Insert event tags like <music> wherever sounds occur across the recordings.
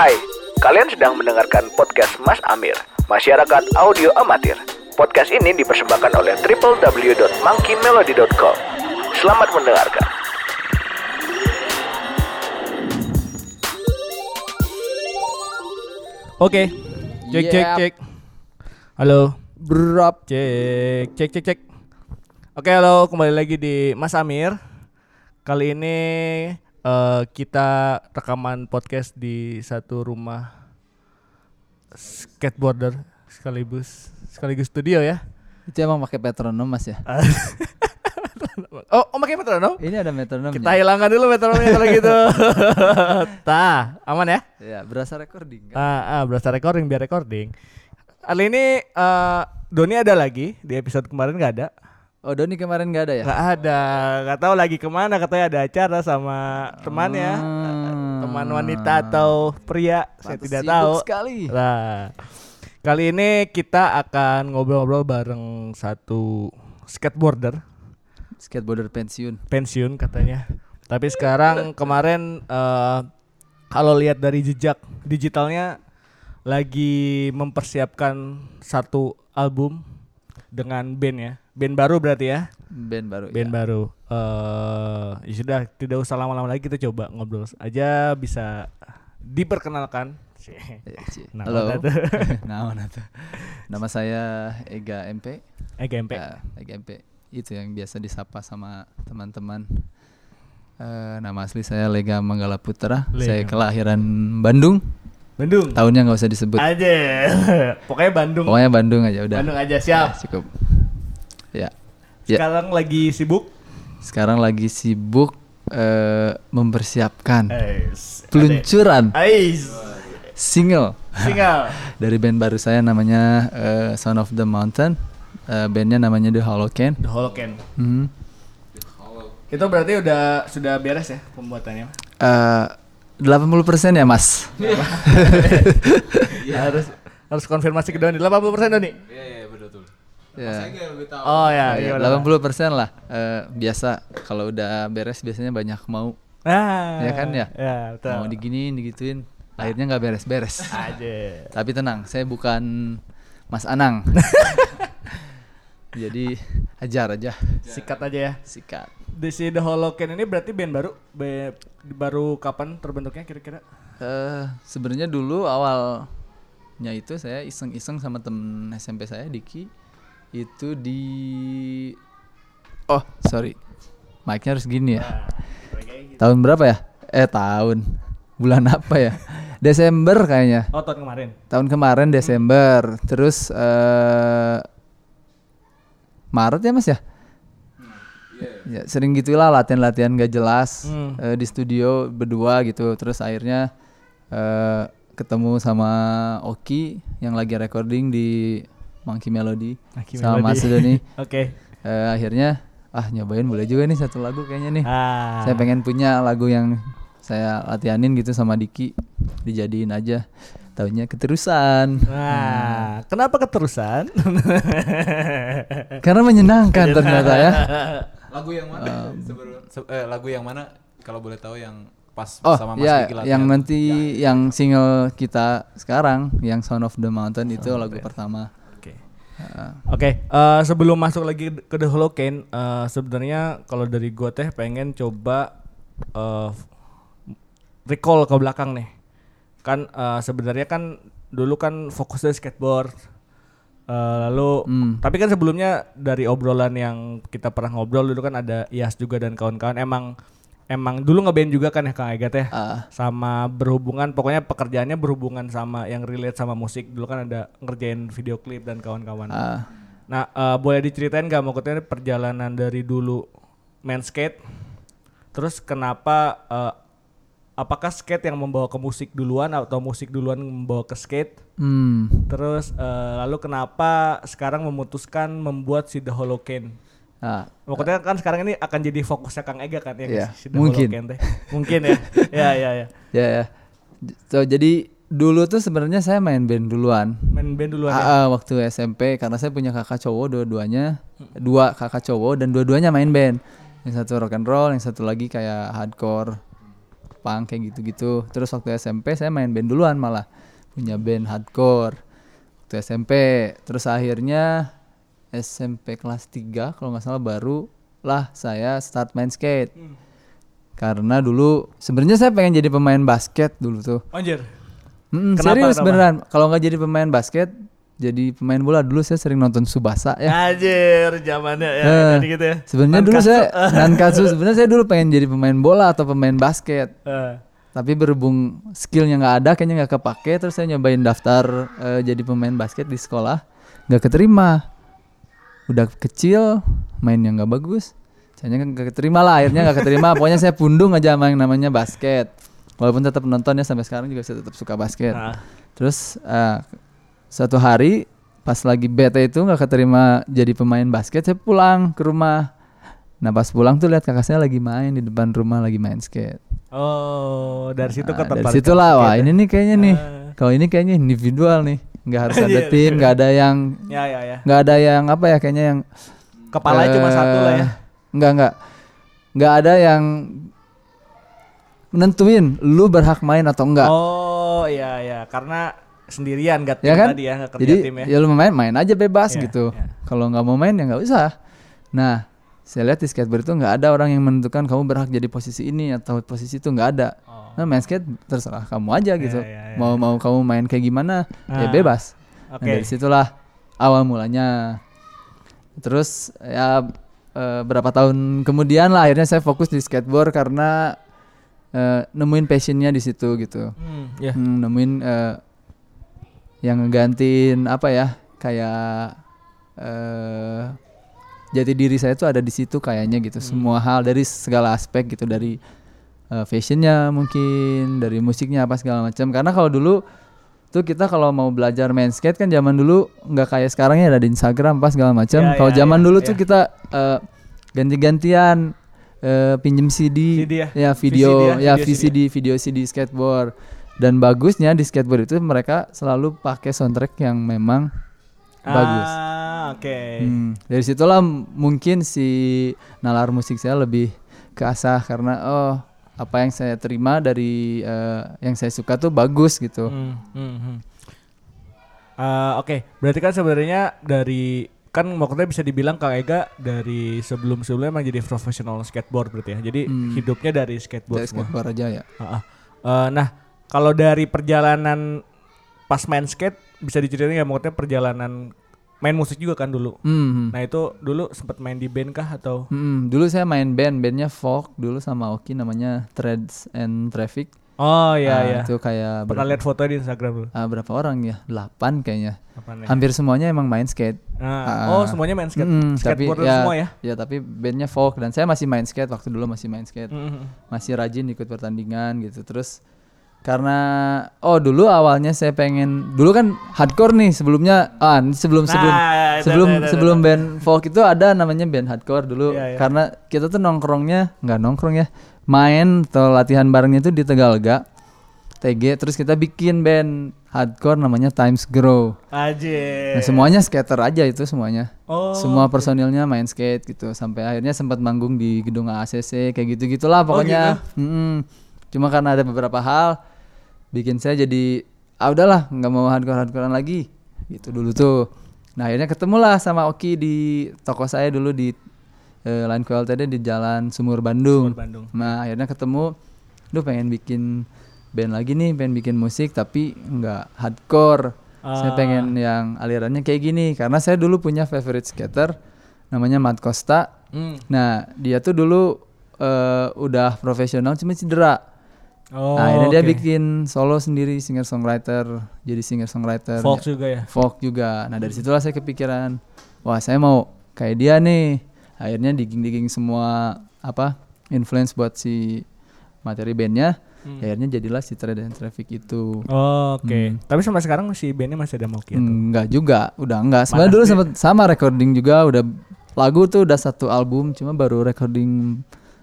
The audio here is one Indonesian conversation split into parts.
Hai, kalian sedang mendengarkan podcast Mas Amir, Masyarakat Audio Amatir. Podcast ini dipersembahkan oleh www.monkeymelody.com. Selamat mendengarkan. Oke. Cek cek cek. Halo. Berap. Cek cek cek cek. Oke, halo, kembali lagi di Mas Amir. Kali ini eh, kita rekaman podcast di satu rumah skateboarder sekaligus sekaligus studio ya. Itu emang pakai metronom Mas ya? <laughs> Oh, oh pakai metronom? Ini ada metronom. Kita hilangkan dulu metronomnya kalau <laughs> gitu. Tah, aman ya? Ya, berasa recording kan? Ah, ah, berasa recording biar recording. Kali ini eh, Doni ada lagi di episode kemarin nggak ada. Oh, Doni kemarin nggak ada ya? Nggak ada, nggak tahu lagi ke mana katanya ada acara sama temannya, Hmm. teman wanita atau pria, saya Pantes tidak sibuk tahu. sekali. Nah, kali ini kita akan ngobrol-ngobrol bareng satu skateboarder Skateboarder pensiun. pensiun katanya. Tapi sekarang kemarin eh, kalau lihat dari jejak digitalnya lagi mempersiapkan satu album dengan band ya. Band baru berarti ya. Band baru. Band ya. baru. Eh ya sudah tidak usah lama-lama lagi kita coba ngobrol aja bisa diperkenalkan. <laughs> Nama Halo. <laughs> Nama tuh. Nama saya Ega MP. Eh GMP. Ya, Ega MP. Itu yang biasa disapa sama teman-teman. Eh, nama asli saya Lega Manggala Putra. Saya Lega. kelahiran Bandung. Bandung. Tahunnya nggak usah disebut. Aja. <laughs> Pokoknya Bandung. Pokoknya Bandung aja udah. Bandung aja siap. Ya, cukup. Ya. Ya. Sekarang lagi sibuk. Sekarang lagi sibuk eh, mempersiapkan Ais. peluncuran Ais. single Single. <laughs> dari band baru saya namanya eh, Sound of the Mountain. Eh, bandnya namanya The Holocan. The Holocan. Mhm. Itu berarti udah sudah beres ya pembuatannya. Eh, 80% ya mas <laughs> harus harus konfirmasi ke Doni. 80% Doni. ya. Oh ya, iya. Ya, 80% lah Eh, biasa kalau udah beres biasanya banyak mau Nah, Ya kan ya? Ya, betul. mau diginiin digituin akhirnya nggak beres-beres aja. tapi tenang saya bukan Mas Anang <laughs> jadi hajar aja. Sikat aja ya. sikat. Di si The Holocan ini berarti band baru Be- baru kapan terbentuknya kira-kira? Eh, sebenarnya dulu awalnya itu saya iseng-iseng sama temen SMP saya Diki. Itu di oh sorry. Mic-nya harus gini ya. Tahun berapa ya? Eh tahun. Bulan apa ya? Desember kayaknya. Oh, tahun kemarin. tahun kemarin Desember. Terus eh Maret ya mas ya ya sering gitulah latihan-latihan gak jelas Hmm. eh, di studio berdua gitu terus akhirnya eh ketemu sama Oki yang lagi recording di Monkey Melody Monkey sama Melody. Mas Doni <laughs> Oke. Eh, akhirnya ah nyobain boleh juga nih satu lagu kayaknya nih Ah. saya pengen punya lagu yang saya latihanin gitu sama Diki dijadiin aja tahunya keterusan Nah, kenapa keterusan? <laughs> karena menyenangkan ternyata ya <laughs> Lagu yang mana? Sebelum- se- eh, lagu yang mana kalau boleh tahu yang pas oh sama Mas ya Diki yang nanti yang single kita sekarang yang Sound of the Mountain itu lagu pertama Oke. Heeh. Oke, eh, sebelum masuk lagi ke The Holocaine, eh, sebenarnya kalau dari gua teh pengen coba eh, recall ke belakang nih. Kan eh, sebenarnya kan dulu kan fokusnya skateboard. Eh, lalu Hmm. tapi kan sebelumnya dari obrolan yang kita pernah ngobrol dulu kan ada Ias juga dan kawan-kawan emang emang dulu ngeband juga kan ya Kang Ega teh Ah, sama berhubungan pokoknya pekerjaannya berhubungan sama yang relate sama musik dulu kan ada ngerjain video klip dan kawan-kawan. ah. Nah, eh, boleh diceritain gak maksudnya perjalanan dari dulu main skate, terus kenapa, eh, apakah skate yang membawa ke musik duluan atau musik duluan membawa ke skate? hmm. Terus eh, lalu kenapa sekarang memutuskan membuat si The Holocaine? Ah, Maksudnya kan sekarang ini akan jadi fokusnya Kang Ega kan ya Iya, si The mungkin. Teh. Mungkin ya. <laughs> ya ya ya. ya ya so, jadi dulu tuh sebenarnya saya main band duluan Main band duluan ya. Ah, ah, waktu SMP karena saya punya kakak cowok dua-duanya dua kakak cowok dan dua-duanya main band yang satu rock and roll yang satu lagi kayak hardcore punk kayak gitu-gitu. Terus waktu SMP saya main band duluan malah punya band hardcore waktu SMP. Terus akhirnya SMP kelas 3 kalau nggak salah baru lah saya start main skate. Karena dulu sebenarnya saya pengen jadi pemain basket dulu tuh. Anjir. Mm, Kenapa, serius kenapa? beneran. Kalau nggak jadi pemain basket, jadi pemain bola dulu saya sering nonton Subasa ya. Anjir, zamannya ya jadi gitu ya. Sebenarnya dulu saya Nankatsu sebenarnya saya dulu pengen jadi pemain bola atau pemain basket. Eh, Tapi berhubung skillnya nggak ada, kayaknya nggak kepake. Terus saya nyobain daftar eh, jadi pemain basket di sekolah, nggak keterima. Udah kecil, mainnya nggak bagus. Saya nggak keterima lah. Akhirnya nggak keterima. <laughs> Pokoknya saya pundung aja sama yang namanya basket. Walaupun tetap nontonnya sampai sekarang juga saya tetap suka basket. nah, Terus eh, suatu hari pas lagi bete itu nggak keterima jadi pemain basket, saya pulang ke rumah. Nah pas pulang tuh lihat kakak saya lagi main di depan rumah lagi main skate. Oh, dari situ Nah, kan dari situ lah wah skate ini ya. nih kayaknya nih. Ah. Kalau ini kayaknya individual nih, nggak harus <laughs> ada Iya, tim, nggak ada yang Ya ya ya. nggak ada yang apa ya kayaknya yang Kepalanya cuma eh, satu lah ya. Nggak nggak nggak ada yang menentuin lu berhak main atau enggak. Oh, iya ya, karena sendirian gak ya kan? tadi ya, kerja Jadi tim ya. ya lu main main aja bebas Iya, gitu. iya. Kalau nggak mau main ya nggak usah. Nah, saya lihat di skateboard itu nggak ada orang yang menentukan kamu berhak jadi posisi ini atau posisi itu nggak ada. Oh. Nah, main skate terserah kamu aja gitu. iya, iya, mau mau kamu main kayak gimana ya Ah, bebas. Nah, Oke. dari situlah awal mulanya. Terus ya eh, berapa tahun kemudian lah akhirnya saya fokus di skateboard karena eh, nemuin passionnya di situ gitu. Hmm, ya. Hmm, nemuin eh, yang ngegantiin apa ya kayak eh jati diri saya tuh ada di situ kayaknya gitu. Semua hal dari segala aspek gitu dari eh, fashionnya mungkin dari musiknya apa segala macam. Karena kalau dulu tuh kita kalau mau belajar main skate kan zaman dulu nggak kayak sekarang ya ada di Instagram apa segala macam. Ya, kalau ya, zaman ya, dulu ya. tuh kita eh, ganti-gantian eh, pinjem CD, CD ya? video VCD ya, ya video VCD video CD skateboard dan bagusnya di skateboard itu mereka selalu pakai soundtrack yang memang bagus. Ah, oke. Hmm, dari situlah mungkin si nalar musik saya lebih keasah karena oh apa yang saya terima dari eh, yang saya suka tuh bagus gitu. Hmm, hmm, hmm. Eh, Oke, berarti kan sebenarnya dari kan maksudnya bisa dibilang Kang Ega dari sebelum-sebelumnya emang jadi profesional skateboard berarti ya. Jadi Hmm. hidupnya dari skateboard Dari semua. skateboard aja ya. Heeh. Eh, nah, kalau dari perjalanan pas main skate bisa diceritain nggak maksudnya perjalanan main musik juga kan dulu. Hmm. Nah, itu dulu sempat main di band kah atau Hmm, dulu saya main band, bandnya folk dulu sama Oki namanya Threads and Traffic. Oh iya Ah, iya. Itu kayak Pernah lihat foto di Instagram dulu. ah, berapa orang ya? 8 kayaknya. Apa nih? Hampir semuanya emang main skate. Nah, Ah. oh semuanya main skate. Mm, tapi skateboard ya, semua ya. Ya tapi bandnya folk dan saya masih main skate waktu dulu masih main skate, Mm, masih rajin ikut pertandingan gitu. Terus karena oh dulu awalnya saya pengen dulu kan hardcore nih sebelumnya ah sebelum sebelum Nah, itu, sebelum itu, itu, sebelum band folk itu ada namanya band hardcore dulu Iya, iya. karena kita tuh nongkrongnya nggak nongkrong ya main atau latihan barengnya tuh di Tegalga TG terus kita bikin band hardcore namanya Times Grow Aja. Nah, semuanya skater aja itu semuanya. Oh, Semua personilnya main skate gitu sampai akhirnya sempat manggung di gedung ACC kayak gitu gitulah pokoknya. Mm-mm. Cuma karena ada beberapa hal bikin saya jadi ah udahlah nggak mau hardcore hardcorean lagi gitu dulu tuh. Nah akhirnya ketemulah sama Oki di toko saya dulu di eh, Line QLTD di Jalan Sumur Bandung. Sumur Bandung. Nah akhirnya ketemu, duh pengen bikin band lagi nih, pengen bikin musik tapi nggak hardcore. Saya Ah. pengen yang alirannya kayak gini karena saya dulu punya favorite skater namanya Matt Costa. Hmm. Nah dia tuh dulu eh, udah profesional cuma cedera. Oh, nah akhirnya dia oke. bikin solo sendiri singer songwriter, jadi singer songwriter. folk juga ya. folk juga. Nah dari situlah saya kepikiran, wah saya mau kayak dia nih. Akhirnya digging-digging semua apa influence buat si materi bandnya. Hmm. Akhirnya jadilah si Trade and Traffic itu. Oh, Oke. Hmm. Tapi sampai sekarang si bandnya masih ada Moki atau? Enggak juga, udah enggak. Sebenarnya dulu sempat sama recording juga, udah lagu tuh udah satu album, cuma baru recording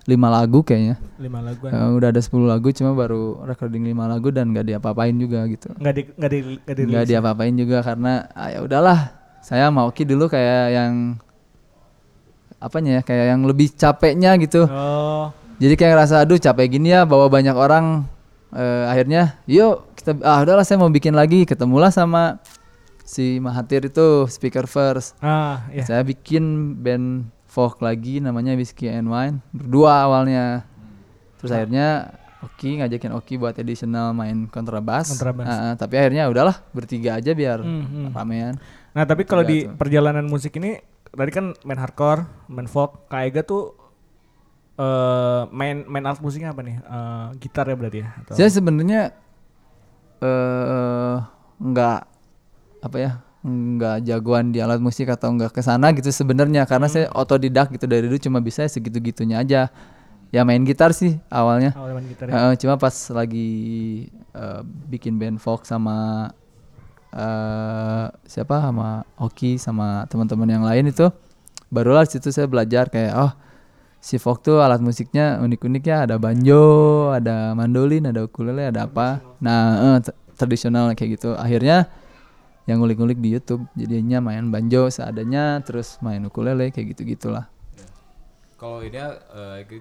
lima lagu kayaknya. Lima laguan. Eh, udah ada 10 lagu, cuma baru recording lima lagu dan nggak diapa-apain juga gitu. Nggak di nggak di nggak di nggak diapa-apain juga karena ah, ya udahlah saya mau Oki dulu kayak yang apanya ya kayak yang lebih capeknya gitu Oh. Jadi kayak ngerasa aduh capek gini ya bawa banyak orang eh, akhirnya yuk kita ah udahlah saya mau bikin lagi ketemulah sama si Mahathir itu speaker first. Ah, ya. Saya bikin band folk lagi namanya Whiskey and Wine berdua awalnya. Terus akhirnya Oki ngajakin Oki buat additional main kontrabas. Kontrabas. Ah, tapi akhirnya udahlah bertiga aja biar Hmm, hmm. ramean. Nah, tapi kalau di tuh. perjalanan musik ini tadi kan main hardcore, main folk, Kak Ega tuh eh main main alat musiknya apa nih? Eh, gitar ya berarti ya? Atau? Saya sebenarnya eh nggak apa ya nggak jagoan di alat musik atau nggak ke sana gitu sebenarnya. Karena saya otodidak gitu dari dulu cuma bisa segitu gitunya aja. Ya main gitar sih awalnya. Main gitar ya? Heeh, cuma pas lagi eh, bikin band folk sama eh siapa? Sama Oki sama teman-teman yang lain itu barulah situ saya belajar kayak oh si folk tuh alat musiknya unik-unik ya. Ada banjo, ada mandolin, ada ukulele, ada apa. Nah, t- tradisional kayak gitu. Akhirnya yang ngulik-ngulik di YouTube jadinya main banjo seadanya terus main ukulele kayak gitu-gitulah. Kalau ini eh, ini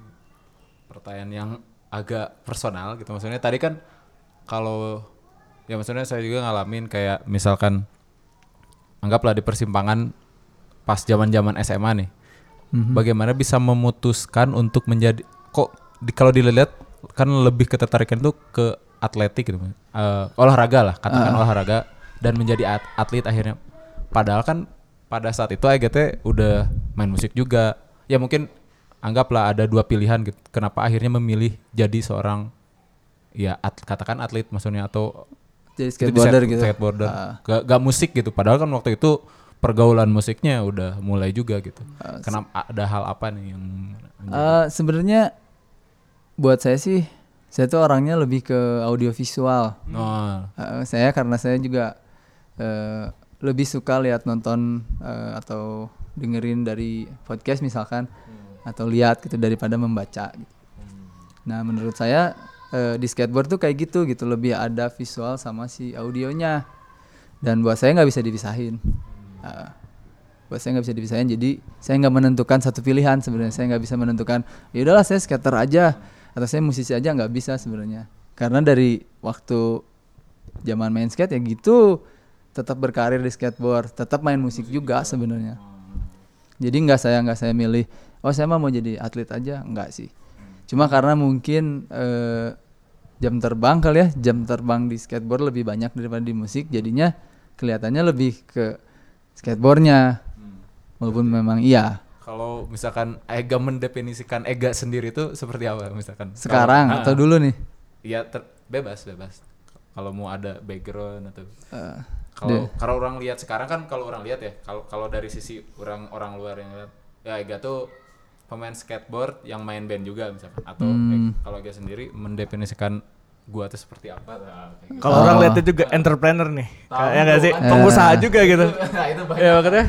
pertanyaan yang agak personal gitu maksudnya tadi kan kalau ya maksudnya saya juga ngalamin kayak misalkan anggaplah di persimpangan pas zaman-zaman SMA nih. Bagaimana bisa memutuskan untuk menjadi kok di, kalau dilihat kan lebih ketertarikan tuh ke atletik gitu. Eh, olahraga lah, katakan olahraga dan menjadi at- atlet akhirnya. Padahal kan pada saat itu AGT udah main musik juga. Ya mungkin anggaplah ada dua pilihan gitu. Kenapa akhirnya memilih jadi seorang ya at- katakan atlet maksudnya atau Jadi skateboarder skate- gitu. skateboarder. Ah. Gak, gak musik gitu. Padahal kan waktu itu pergaulan musiknya udah mulai juga gitu. Ah, Kenapa ada hal apa nih yang Eh, sebenarnya buat saya sih saya tuh orangnya lebih ke audiovisual. Oh, Eh, saya karena saya juga eh, lebih suka lihat nonton eh, atau dengerin dari podcast misalkan atau lihat gitu daripada membaca. Gitu. Nah menurut saya eh, di skateboard tuh kayak gitu gitu lebih ada visual sama si audionya dan buat saya nggak bisa dipisahin. Eh, buat saya nggak bisa dipisahin jadi saya nggak menentukan satu pilihan sebenarnya saya nggak bisa menentukan ya udahlah saya skater aja atau saya musisi aja nggak bisa sebenarnya karena dari waktu zaman main skate ya gitu tetap berkarir di skateboard tetap main musik juga sebenarnya. Jadi nggak saya nggak saya milih oh saya mah mau jadi atlet aja nggak sih. Cuma karena mungkin eh, jam terbang kali ya jam terbang di skateboard lebih banyak daripada di musik jadinya kelihatannya lebih ke skateboardnya. Walaupun memang iya. Kalau misalkan Ega mendefinisikan Ega sendiri itu seperti apa misalkan? sekarang Kalau- atau Ah, dulu nih? Iya bebas bebas. Kalau mau ada background atau Eh, kalau kalau orang lihat sekarang kan kalau orang lihat ya kalau kalau dari sisi orang orang luar yang lihat ya Ega tuh pemain skateboard yang main band juga misalkan atau Hmm. eh, kalau Ega sendiri mendefinisikan gua tuh seperti apa nah, gitu. Kalau orang lihatnya juga entrepreneur nih. Tahu Kayak nggak sih? kan? Pengusaha juga gitu. <laughs> nah itu banyak Ya makanya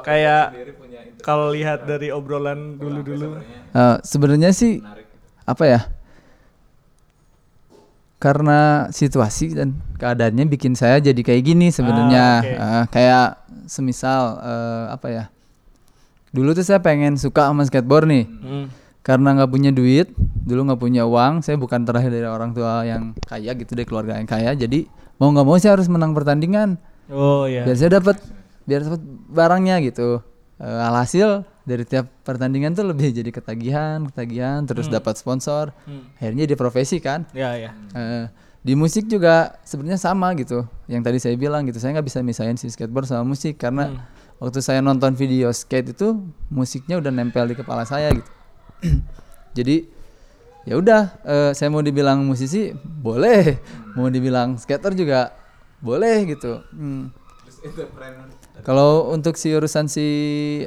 kayak sendiri punya itu kalau lihat dari obrolan dulu-dulu. eh, sebenarnya sih menarik apa ya karena situasi dan keadaannya bikin saya jadi kayak gini sebenarnya Ah, oke. Eh, kayak semisal eh, apa ya dulu tuh saya pengen suka sama skateboard nih Hmm. karena nggak punya duit dulu nggak punya uang saya bukan terakhir dari orang tua yang kaya gitu dari keluarga yang kaya jadi mau nggak mau saya harus menang pertandingan Oh iya. biar saya dapat biar dapat barangnya gitu Eh, alhasil dari tiap pertandingan tuh lebih jadi ketagihan ketagihan terus dapat sponsor. Hmm. akhirnya jadi profesi kan? Ya ya. Eh, di musik juga sebenarnya sama gitu yang tadi saya bilang gitu. Saya nggak bisa misahin si skateboard sama musik karena waktu saya nonton video skate itu musiknya udah nempel di kepala saya gitu. <clears throat> Jadi ya udah eh, saya mau dibilang musisi boleh. Mau dibilang skater juga boleh gitu. Hmm. Kalau untuk si urusan si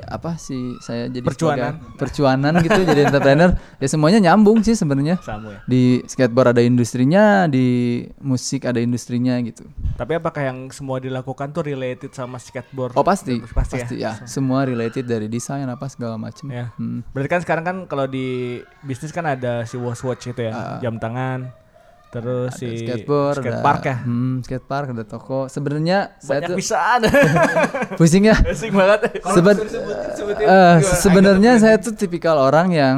apa si saya jadi Percuanan. sebagai- percuanan gitu jadi entrepreneur <laughs> ya semuanya nyambung sih sebenarnya ya. di skateboard ada industrinya di musik ada industrinya gitu Tapi apakah yang semua dilakukan tuh related sama skateboard? oh pasti Pasti, pasti, ya. ya. semua related dari desain apa segala macam Ya. Hmm. Berarti kan sekarang kan kalau di bisnis kan ada si watch watch itu ya, Ah. jam tangan, terus Ada si skateboard skatepark ada, ya. hmm, skatepark ada toko sebenarnya saya Banyak tuh bisaan. <laughs> pusing ya Pusing banget. Seben- eh, sebenarnya saya tuh tipikal orang yang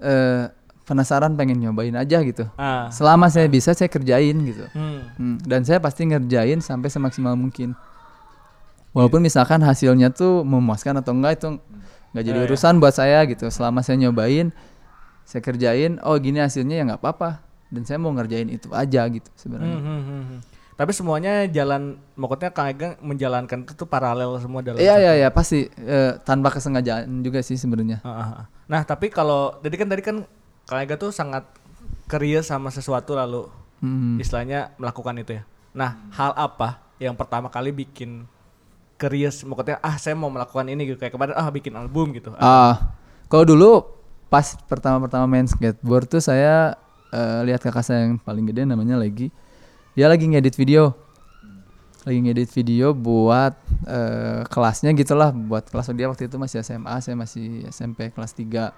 eh, penasaran pengen nyobain aja gitu. Ah. Selama saya bisa saya kerjain gitu. Hmm. Hmm, dan saya pasti ngerjain sampai semaksimal mungkin. Walaupun misalkan hasilnya tuh memuaskan atau enggak itu nggak jadi ya. urusan buat saya gitu. Selama saya nyobain, saya kerjain, oh gini hasilnya ya nggak apa-apa. Dan saya mau ngerjain itu aja gitu sebenarnya. Hmm, hmm, hmm, hmm. Tapi semuanya jalan, maksudnya Kang Ega menjalankan itu tuh paralel semua dalam. Iya iya iya pasti eh, tanpa kesengajaan juga sih sebenarnya. Ah, ah, ah. Nah tapi kalau jadi kan tadi kan Kang Ega tuh sangat curious sama sesuatu lalu Hmm. istilahnya melakukan itu ya. Nah hal apa yang pertama kali bikin curious, maksudnya ah saya mau melakukan ini gitu kayak kemarin ah bikin album gitu. Ah, kalau dulu pas pertama-pertama main skateboard tuh saya eh, lihat kakak saya yang paling gede namanya lagi. Dia lagi ngedit video. Lagi ngedit video buat eh, kelasnya gitulah, buat kelas dia waktu itu masih SMA, saya masih SMP kelas 3.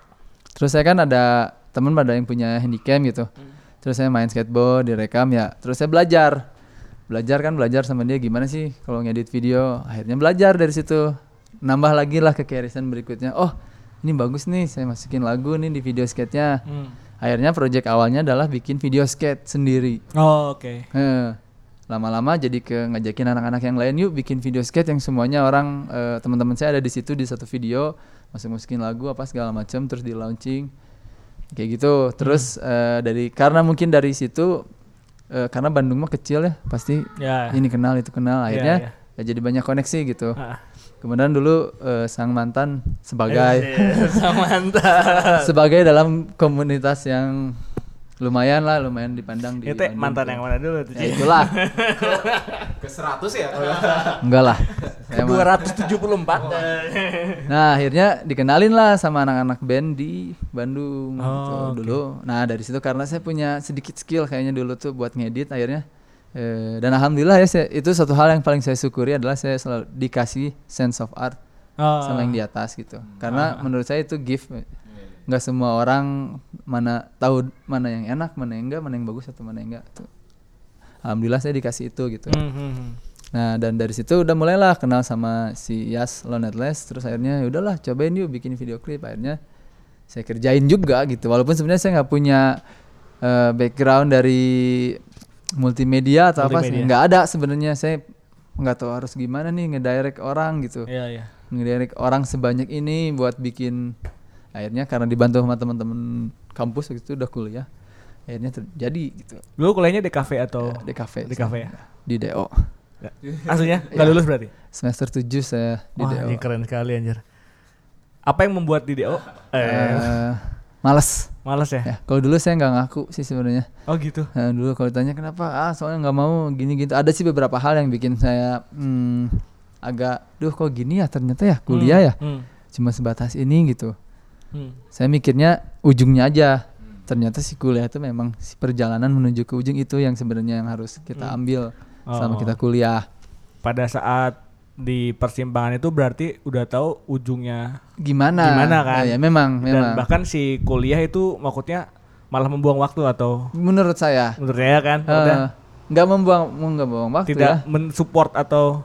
Terus saya kan ada teman pada yang punya handycam gitu. Terus saya main skateboard, direkam ya. Terus saya belajar. Belajar kan belajar sama dia gimana sih kalau ngedit video. Akhirnya belajar dari situ. Nambah lagi lah ke kearisan berikutnya. Oh, ini bagus nih, saya masukin lagu nih di video skate-nya. Hmm. Akhirnya project awalnya adalah bikin video skate sendiri. Oh, Oke. Heh. Lama-lama jadi ke ngajakin anak-anak yang lain yuk bikin video skate yang semuanya orang eh, teman-teman saya ada di situ di satu video masuk-masukin lagu apa segala macam terus di launching kayak gitu. Terus eh, dari karena mungkin dari situ eh, karena Bandung mah kecil ya pasti Ya. ini kenal itu kenal Iya, akhirnya iya. ya jadi banyak koneksi gitu. Ah. Kemudian dulu eh, sang mantan sebagai Sama mantap. <laughs> sebagai dalam komunitas yang lumayan lah lumayan dipandang di Itu Bandung mantan tuh. yang mana dulu tuh? ya itulah <laughs> Ke 100 ya? <laughs> enggak lah Saya mah- 274. nah akhirnya dikenalin lah sama anak-anak band di Bandung Oh, gitu oke. dulu nah dari situ karena saya punya sedikit skill kayaknya dulu tuh buat ngedit akhirnya eh, dan alhamdulillah ya saya- itu satu hal yang paling saya syukuri adalah saya selalu dikasih sense of art Oh. sama yang di atas gitu. Karena menurut saya itu gift. Nggak semua orang mana tahu mana yang enak mana yang enggak mana yang bagus atau mana yang enggak tuh. Alhamdulillah saya dikasih itu gitu. Hmm, hmm, hmm. nah dan dari situ udah mulailah kenal sama si Yas Lonetless terus akhirnya ya udahlah cobain yuk bikin video klip. Akhirnya saya kerjain juga gitu. Walaupun sebenarnya saya nggak punya eh, background dari multimedia atau apa Multimedia. nggak ada sebenarnya saya nggak tahu harus gimana nih ngedirect orang gitu Iya, iya. ngedirect orang sebanyak ini buat bikin akhirnya karena dibantu sama teman-teman kampus waktu itu udah kuliah akhirnya terjadi gitu Dulu kuliahnya di kafe atau di kafe di kafe ya? di DO. Aslinya nggak lulus berarti? semester 7 saya di Wah, DO ini keren sekali anjir. Apa yang membuat di DO? Eh, Eh, males males ya? ya kalau dulu saya nggak ngaku sih sebenarnya Oh gitu. Nah, dulu kalau ditanya kenapa ah soalnya nggak mau gini gitu ada sih beberapa hal yang bikin saya hmm, agak duh kok gini ya ternyata ya kuliah ya Hmm. cuma sebatas ini gitu Hmm. saya mikirnya ujungnya aja ternyata si kuliah itu memang si perjalanan menuju ke ujung itu yang sebenarnya yang harus kita ambil selama Oh. kita kuliah Pada saat di persimpangan itu berarti udah tahu ujungnya gimana Gimana kan? ya, ya memang dan memang bahkan si kuliah itu maksudnya malah membuang waktu atau menurut saya menurut saya kan eh, nggak membuang nggak membuang waktu tidak ya mensupport atau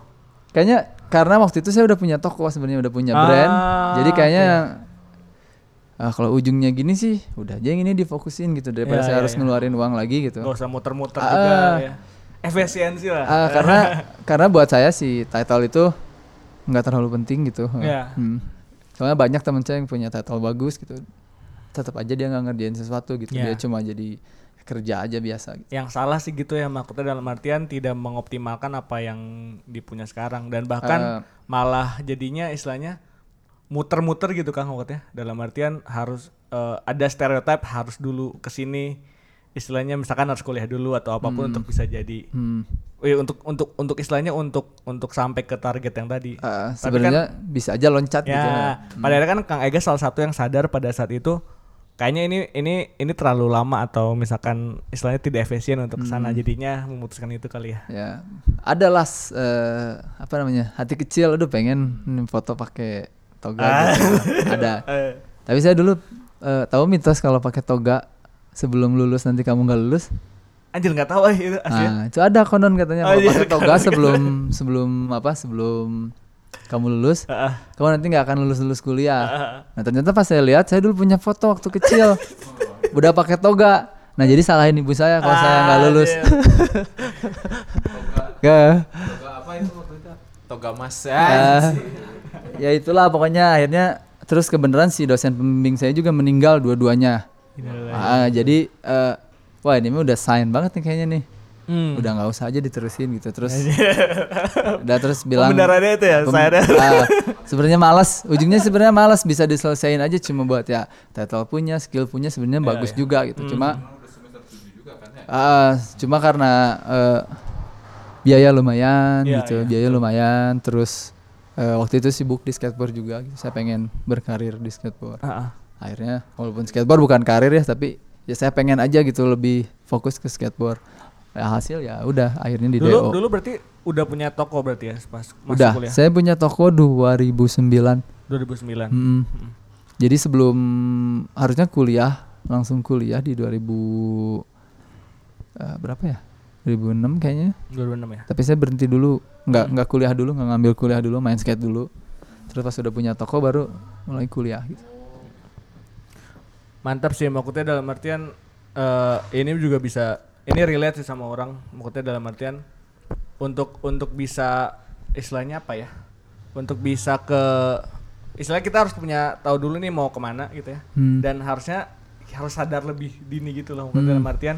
kayaknya karena waktu itu saya udah punya toko sebenarnya udah punya Ah, brand jadi kayaknya oke. ah, kalau ujungnya gini sih udah aja yang ini difokusin gitu daripada Ya, saya ya, harus ya. ngeluarin uang lagi gitu nggak usah muter-muter Ah. juga ya efisiensi lah Ah, karena <laughs> karena buat saya si title itu nggak terlalu penting gitu. Iya. Hmm. Soalnya banyak teman saya yang punya title bagus gitu. Tetap aja dia nggak ngerjain sesuatu gitu. Iya. Dia cuma jadi kerja aja biasa gitu. yang salah sih gitu ya maksudnya dalam artian tidak mengoptimalkan apa yang dipunya sekarang dan bahkan Eh. malah jadinya istilahnya muter-muter gitu kan maksudnya dalam artian harus eh, ada stereotip harus dulu ke sini istilahnya misalkan harus kuliah dulu atau apa pun untuk bisa jadi Hmm. Eh, untuk untuk untuk istilahnya untuk untuk sampai ke target yang tadi Tapi sebenarnya bisa aja loncat gitu. ya pada akhirnya kan Kang Ega salah satu yang sadar pada saat itu kayaknya ini ini ini terlalu lama atau misalkan istilahnya tidak efisien untuk ke sana jadinya memutuskan itu kali ya Ya, adalah eh, apa namanya hati kecil, aduh pengen foto pakai toga Ah. gitu. Ada. <laughs> Tapi saya dulu eh, tahu mitos kalau pakai toga sebelum lulus nanti kamu nggak lulus. Anjir nggak tahu eh, itu asli Nah, itu ada konon katanya Oh, kalau iya, pakai toga sebelum sebelum apa sebelum kamu lulus, Ah, kamu nanti nggak akan lulus lulus kuliah. Nah ternyata pas saya lihat, saya dulu punya foto waktu kecil. udah pakai toga. Nah jadi salahin ibu saya kalau saya nggak lulus. Gak. Toga apa itu waktu itu? Toga mas. Ah, ya itulah pokoknya akhirnya terus kebenaran si dosen pembimbing saya juga meninggal dua-duanya. Ah, jadi eh, wah ini mah udah sign banget nih kayaknya nih. Hmm. Udah nggak usah aja diterusin gitu terus. <laughs> udah terus bilang Pembenarannya itu ya, saya. Ah, sebenarnya malas ujungnya sebenarnya malas bisa diselesain aja cuma buat ya title punya skill punya sebenarnya Iya, bagus juga gitu cuma kan ya? ah, cuma karena eh, biaya lumayan Iya, gitu iya, biaya lumayan terus eh, waktu itu sibuk di skateboard juga gitu. saya pengen berkarir di skateboard Ah, ah. akhirnya walaupun skateboard bukan karir ya tapi ya saya pengen aja gitu lebih fokus ke skateboard ya hasil ya udah akhirnya di Dulu DO dulu berarti udah punya toko berarti ya pas masuk udah kuliah. saya punya toko 2009 2009. Mm. Jadi sebelum harusnya kuliah langsung kuliah di 2000 eh, berapa ya? 2006 kayaknya. 2006 ya. Tapi saya berhenti dulu, nggak nggak kuliah dulu, nggak ngambil kuliah dulu, main skate dulu. Terus pas sudah punya toko baru mulai kuliah gitu. Mantap sih maksudnya dalam artian eh ini juga bisa ini relate sih sama orang maksudnya dalam artian untuk untuk bisa istilahnya apa ya? Untuk bisa ke istilahnya kita harus punya tahu dulu nih mau ke mana gitu ya. Hmm. Dan harusnya harus sadar lebih dini gitu loh maksudnya dalam artian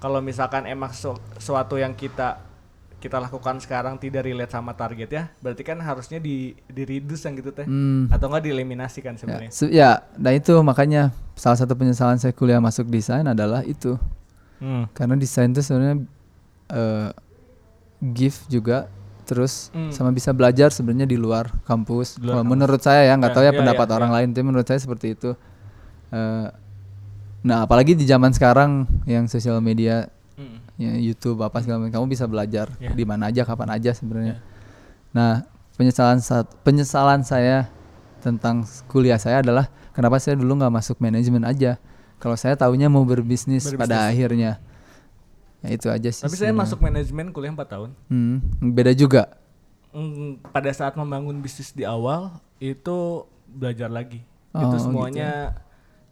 kalau misalkan emang su- suatu yang kita kita lakukan sekarang tidak relate sama target ya, berarti kan harusnya di di reduce yang gitu teh. Hmm. Atau enggak dieliminasi kan Ya, sebenarnya. se- ya, nah itu makanya salah satu penyesalan saya kuliah masuk desain adalah itu. Hmm. Karena desain itu sebenarnya eh, gift juga terus Hmm. sama bisa belajar sebenarnya di luar kampus. Luar Kalau menurut saya ya nggak Ya, tahu ya, ya, pendapat ya, orang ya. lain tapi menurut saya seperti itu. Eh, nah apalagi di zaman sekarang yang sosial media. Ya, YouTube apa segala macam, kamu bisa belajar Ya. di mana aja kapan aja sebenarnya. Ya. Nah penyesalan saat penyesalan saya tentang kuliah saya adalah kenapa saya dulu nggak masuk manajemen aja. Kalau saya taunya mau berbisnis, pada Berbisnis. akhirnya. Ya itu aja sih. Tapi saya sebenarnya. masuk manajemen kuliah 4 tahun. Hmm, beda juga. Mm, pada saat membangun bisnis di awal itu belajar lagi. Oh, itu gitu semuanya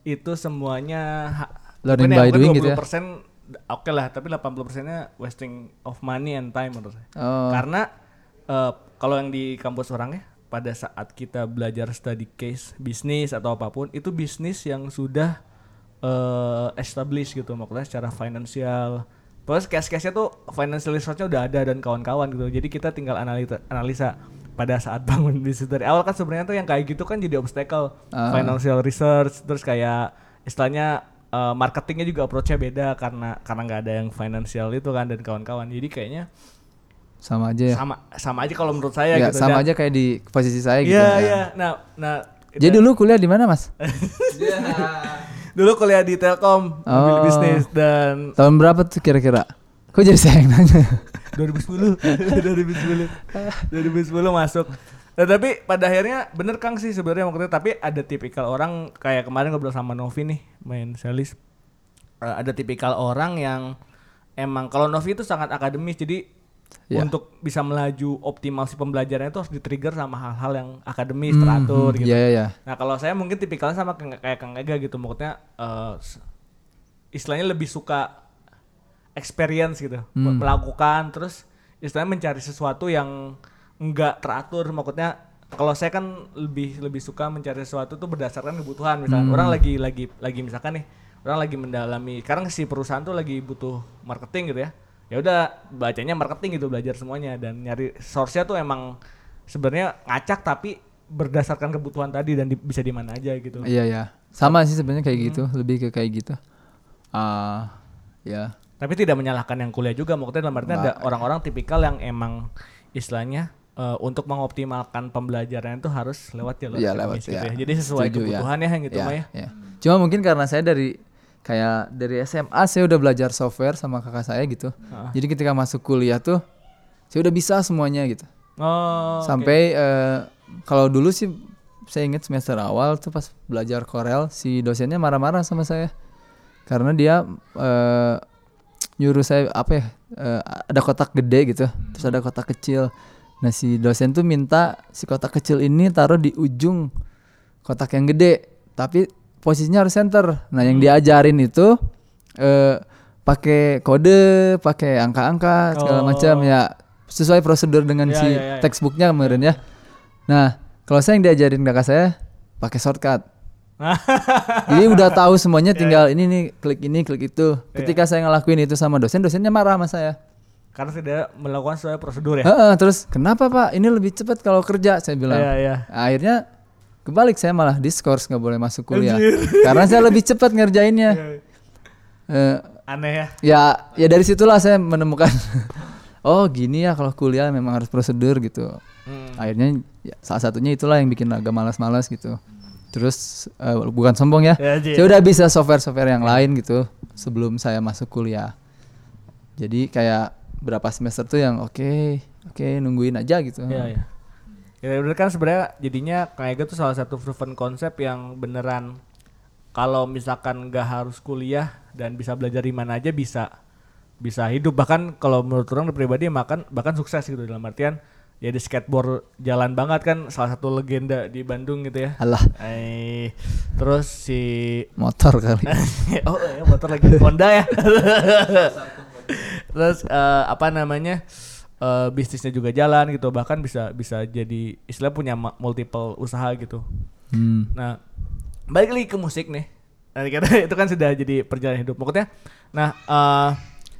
itu semuanya ha- Learning mungkin ya, by doing gitu ya? 20% oke lah, tapi 80%-nya wasting of money and time menurut saya. Oh, Karena eh, kalau yang di kampus orang ya, pada saat kita belajar study case bisnis atau apa pun, itu bisnis yang sudah eh established gitu, maksudnya secara finansial. Terus case-case-nya tuh financial resource-nya udah ada dan kawan-kawan gitu. Jadi kita tinggal analisa, analisa pada saat <laughs> bangun bisnis dari awal kan sebenarnya tuh yang kayak gitu kan jadi obstacle Ah. financial research terus kayak istilahnya eh, marketingnya juga approach-nya beda karena karena nggak ada yang financial itu kan dan kawan-kawan. Jadi kayaknya sama aja ya. sama sama aja kalau menurut saya Ya, gitu sama Dan- aja kayak di posisi saya gitu. Iya ya. iya. Nah nah. Jadi dan- dulu kuliah di mana, Mas? <laughs> dulu kuliah di Telkom mobil Oh. bisnis dan Tahun berapa tuh kira-kira? Kok jadi saya yang nanya? 2010 2010 2010 masuk. Nah, tapi pada akhirnya bener Kang sih sebenarnya maksudnya tapi ada tipikal orang kayak kemarin ngobrol sama Novi nih main selis Eh, ada tipikal orang yang emang kalau Novi itu sangat akademis jadi Ya. untuk bisa melaju optimal si pembelajarannya itu harus di-trigger sama hal-hal yang akademis Hmm, teratur hmm, gitu. Iya, iya, iya. Nah kalau saya mungkin tipikalnya sama kayak, Kang Ega gitu maksudnya s- istilahnya lebih suka experience gitu Hmm. melakukan terus istilahnya mencari sesuatu yang enggak teratur maksudnya kalau saya kan lebih lebih suka mencari sesuatu tuh berdasarkan kebutuhan misalkan Hmm. orang lagi lagi lagi misalkan nih orang lagi mendalami sekarang si perusahaan tuh lagi butuh marketing gitu ya ya udah bacanya marketing gitu belajar semuanya dan nyari source-nya tuh emang sebenarnya ngacak tapi berdasarkan kebutuhan tadi dan di- bisa di mana aja gitu. Iya, iya. Sama sih sebenarnya kayak Hmm. gitu, lebih ke kayak gitu. Ah, ya. Tapi tidak menyalahkan yang kuliah juga, maksudnya dalam artinya ada orang-orang tipikal yang emang istilahnya eh, untuk mengoptimalkan pembelajaran itu harus lewat jalur Iya, akademis lewat, gitu ya. ya. Jadi sesuai Setuju, ya. kebutuhannya yang gitu Iya, ya. iya. Cuma mungkin karena saya dari kayak dari SMA saya udah belajar software sama kakak saya gitu. Jadi ketika masuk kuliah tuh saya udah bisa semuanya gitu. Oh. Sampai eh, kalau dulu sih saya ingat semester awal tuh pas belajar Corel si dosennya marah-marah sama saya karena dia eh, nyuruh saya apa ya eh, ada kotak gede gitu terus ada kotak kecil nah si dosen tuh minta si kotak kecil ini taruh di ujung kotak yang gede tapi posisinya harus center. Nah, yang diajarin itu eh pakai kode, pakai angka-angka segala Oh. macam ya sesuai prosedur dengan Ya, si ya, ya. textbooknya kemarin ya. Nah, kalau saya yang diajarin kakak saya pakai shortcut. <laughs> Jadi udah tahu semuanya tinggal ini nih klik ini klik itu. Ketika saya ngelakuin itu sama dosen, dosennya marah sama saya. Karena tidak melakukan sesuai prosedur ya. Heeh, terus kenapa pak? Ini lebih cepat kalau kerja saya bilang. Iya, iya. Akhirnya kebalik saya malah diskors nggak boleh masuk kuliah <laughs> karena saya lebih cepat ngerjainnya. Eh, Aneh ya. ya ya dari situlah saya menemukan <laughs> oh gini ya kalau kuliah memang harus prosedur gitu. Hmm. Akhirnya ya, salah satunya itulah yang bikin agak malas-malas gitu. Terus eh, bukan sombong ya, Ji. saya udah bisa software-software yang lain gitu sebelum saya masuk kuliah. Jadi kayak berapa semester tuh yang oke oke nungguin aja gitu. Iya, iya. Ya bener kan sebenarnya jadinya Kang Ega tuh salah satu proven konsep yang beneran kalau misalkan nggak harus kuliah dan bisa belajar di mana aja bisa bisa hidup bahkan kalau menurut orang pribadi makan bahkan sukses gitu dalam artian ya di skateboard jalan banget kan salah satu legenda di Bandung gitu ya. Alah Eh, terus si motor kali. <laughs> oh ya motor lagi Honda ya. <laughs> Terus eh, apa namanya eh, bisnisnya juga jalan gitu bahkan bisa bisa jadi istilah punya multiple usaha gitu. Hmm. Nah balik lagi ke musik nih. Nah, karena <laughs> itu kan sudah jadi perjalanan hidup. Maksudnya, nah eh,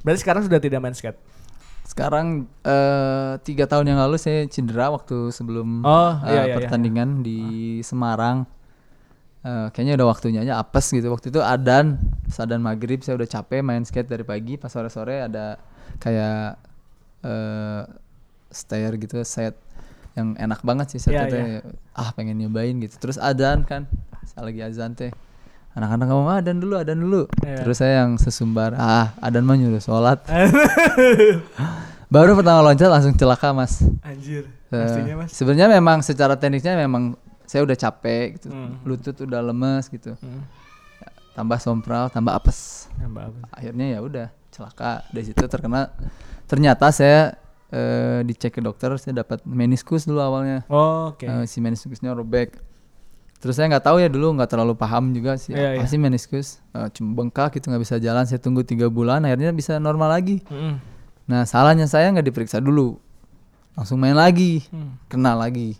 berarti sekarang sudah tidak main skate. Sekarang eh, tiga tahun yang lalu saya cedera waktu sebelum Oh, iya, iya, iya. pertandingan di Semarang. Eh, kayaknya udah waktunya aja apes gitu. Waktu itu adan, pas adan maghrib saya udah capek main skate dari pagi. Pas sore sore ada kayak eh stair gitu set yang enak banget sih Iya, setnya teh. Ah pengen nyobain gitu. Terus adan kan, saya lagi azan teh. Anak-anak ngomong "Ah, adan dulu, adan dulu. Iya. Terus saya yang sesumbar, ah adan mah nyuruh sholat. <laughs> Baru pertama loncat langsung celaka mas. Anjir. Pastinya mas. Sebenarnya memang secara tekniknya memang saya udah capek gitu, Hmm. lutut udah lemes gitu, Hmm. tambah sompral, tambah apes. Nambah apa? Akhirnya ya udah celaka dari situ terkena. Ternyata saya eh, dicek ke dokter saya dapat meniskus dulu awalnya, Oh, Oke. Eh, si meniskusnya robek. Terus saya nggak tahu ya dulu nggak terlalu paham juga sih apa iya. sih meniskus. Eh, cuma bengkak gitu nggak bisa jalan. Saya tunggu tiga bulan akhirnya bisa normal lagi. Mm-mm. Nah salahnya saya nggak diperiksa dulu, langsung main lagi, Hmm. kena lagi.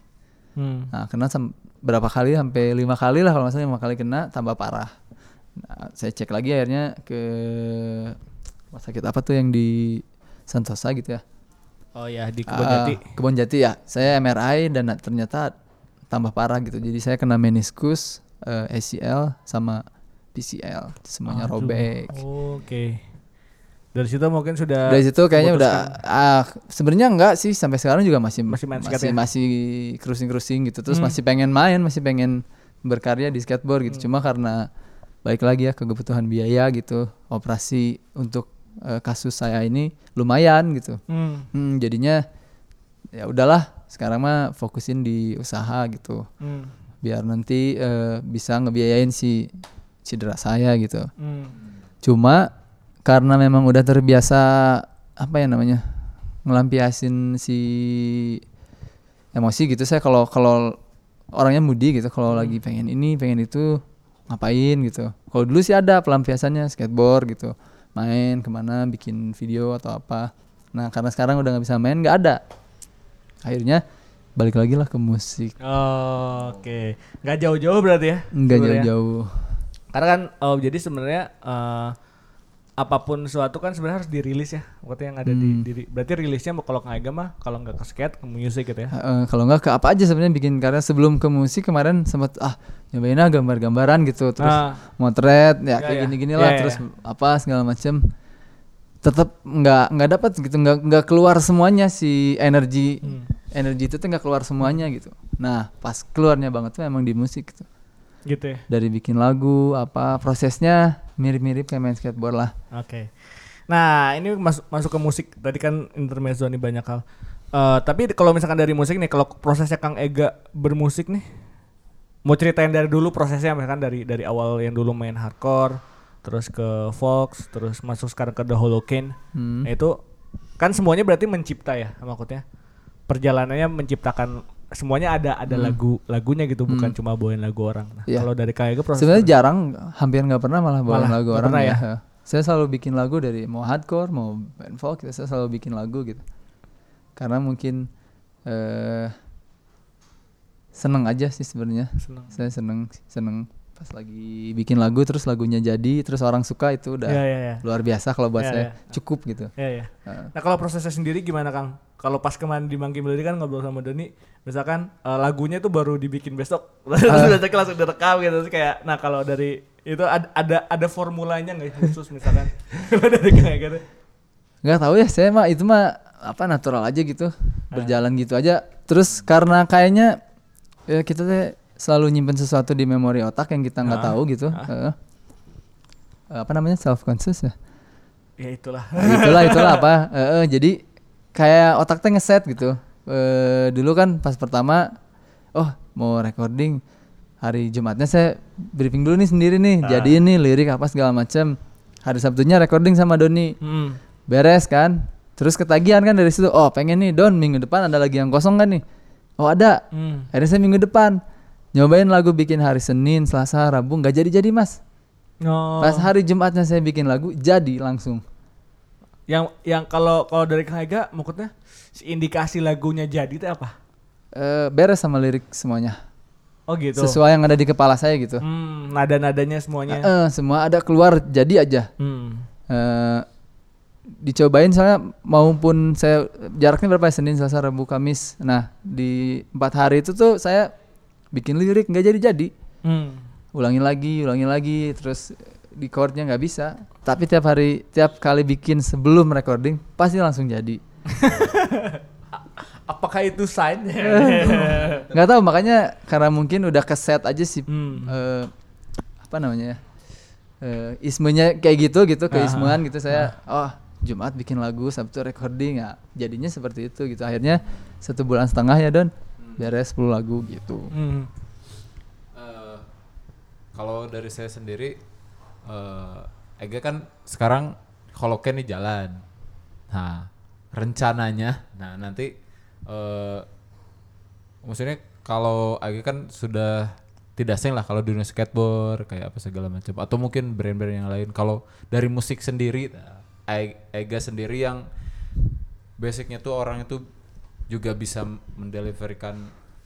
Hmm. Nah kena sam- berapa kali sampai lima kali lah kalau nggak salah lima kali kena tambah parah. Nah, saya cek lagi akhirnya ke rumah sakit apa tuh yang di Santosa gitu ya. Oh ya di Kebon Ah, Jati. Kebon Jati ya. Saya MRI dan ternyata tambah parah gitu. Jadi saya kena meniskus, eh, ACL sama PCL semuanya Aduh. robek. Oke. Dari situ mungkin sudah Dari situ kayaknya udah ah sebenarnya enggak sih sampai sekarang juga masih Masih main masih, ya? masih cruising-cruising gitu. Terus Hmm. masih pengen main, masih pengen berkarya di skateboard gitu. Cuma karena baik lagi ya kebutuhan biaya gitu. Operasi untuk eh, kasus saya ini lumayan gitu. Hmm. Hmm, jadinya ya udahlah sekarang mah fokusin di usaha gitu. Hmm. Biar nanti eh, bisa ngebiayain si cedera saya gitu. Hmm. Cuma karena memang udah terbiasa apa ya namanya ngelampiasin si emosi gitu saya kalau kalau orangnya moody gitu kalau lagi pengen ini pengen itu ngapain gitu. Kalau dulu sih ada pelampiasannya skateboard gitu. Main ke mana bikin video atau apa. Nah karena sekarang udah nggak bisa main nggak ada. Akhirnya balik lagi lah ke musik. Oh, Oke, nggak jauh-jauh berarti ya? nggak jauh-jauh. Karena kan, oh, jadi sebenarnya eh, apa pun suatu kan sebenarnya harus dirilis ya, waktu yang ada di Hmm. diri. Berarti rilisnya mau kalau nggak agama, kalau nggak ke skate, ke musik gitu ya? Heeh, kalau nggak ke apa aja sebenarnya bikin karya sebelum ke musik kemarin sempat ah nyobain ah gambar-gambaran gitu terus Ah. motret ya Ya, kayak ya. gini-gini Ya, lah ya, terus ya. apa segala macem tetap nggak nggak dapat gitu nggak nggak keluar semuanya si energi Hmm. energi itu tuh nggak keluar semuanya gitu nah pas keluarnya banget tuh emang di musik gitu Gitu ya? dari bikin lagu apa prosesnya mirip-mirip kayak main skateboard lah Oke. Nah, ini masuk masuk ke musik. Tadi kan intermezzo nih banyak hal. Eh, tapi kalau misalkan dari musik nih, kalau prosesnya Kang Ega bermusik nih, mau ceritain dari dulu prosesnya misalkan dari dari awal yang dulu main hardcore, terus ke Fox, terus masuk sekarang ke The Holocene. Hmm. Nah, itu kan semuanya berarti mencipta ya, maksudnya perjalanannya menciptakan semuanya ada ada lagu lagunya gitu bukan cuma bawain lagu orang. Nah, Iya. kalau dari Kak Ega proses Sebenarnya jarang, hampir nggak pernah malah bawain Malah lagu orang ya. ya? <laughs> Saya selalu bikin lagu dari mau hardcore, mau band folk, gitu. saya selalu bikin lagu gitu. Karena mungkin eh seneng aja sih sebenarnya. Saya seneng, seneng pas lagi bikin lagu terus lagunya jadi, terus orang suka itu udah Iya, iya, iya. luar biasa kalau buat Iya, saya. iya. Cukup gitu. Iya, iya. Heeh. Nah, kalau prosesnya sendiri gimana, Kang? Kalau pas kemarin di Mangki Melody kan ngobrol sama Doni, misalkan eh, lagunya tuh baru dibikin besok, <laughs> terus besoknya langsung direkam gitu, terus kayak, nah kalau dari itu ada ada, ada formulanya nggak khusus misalkan? <laughs> Dari kayak gitu? nggak tahu ya saya mah itu mah apa natural aja gitu berjalan gitu aja. Terus karena kayaknya ya kita teh selalu nyimpen sesuatu di memori otak yang kita nggak Ah. tahu gitu. Heeh. apa namanya self conscious ya? Ya itulah. itulah itulah apa. <laughs> Heeh, jadi kayak otak teh ngeset gitu Eh, dulu kan pas pertama oh mau recording hari Jumatnya saya briefing dulu nih sendiri nih jadi ini lirik apa segala macam hari Sabtunya recording sama Doni. Hmm. beres kan? Terus ketagihan kan dari situ oh pengen nih Don minggu depan ada lagi yang kosong kan nih? Oh ada. Hmm. akhirnya saya minggu depan nyobain lagu bikin hari Senin Selasa Rabu nggak jadi jadi mas. Oh. pas hari Jumatnya saya bikin lagu jadi langsung. Yang yang kalau kalau dari Kang Ega maksudnya indikasi lagunya jadi itu apa? Eh, beres sama lirik semuanya Oh gitu. sesuai yang ada di kepala saya gitu Hmm, nada-nadanya semuanya. Eh, semua ada keluar jadi aja Hmm. Eh, dicobain soalnya maupun saya jaraknya berapa ya Senin Selasa Rabu Kamis nah di empat hari itu tuh saya bikin lirik nggak jadi jadi Hmm. ulangi lagi ulangi lagi terus di chordnya nggak bisa tapi tiap hari tiap kali bikin sebelum recording pasti langsung jadi <laughs> Apakah itu sign? <laughs> nggak tahu makanya karena mungkin udah keset aja sih Hmm. eh, apa namanya ya eh, ismenya kayak gitu gitu keismuan gitu saya oh Jumat bikin lagu Sabtu recording ya jadinya seperti itu gitu akhirnya satu bulan setengah ya Don beres 10 lagu gitu Hmm. Eh, kalau dari saya sendiri, eh Ega kan sekarang holoken di jalan. Nah, rencananya, nah nanti, eh maksudnya kalau Ega kan sudah tidak asing lah kalau dunia skateboard kayak apa segala macam atau mungkin brand-brand yang lain. Kalau dari musik sendiri, Ega sendiri yang basicnya tuh orang itu juga bisa mendeliverikan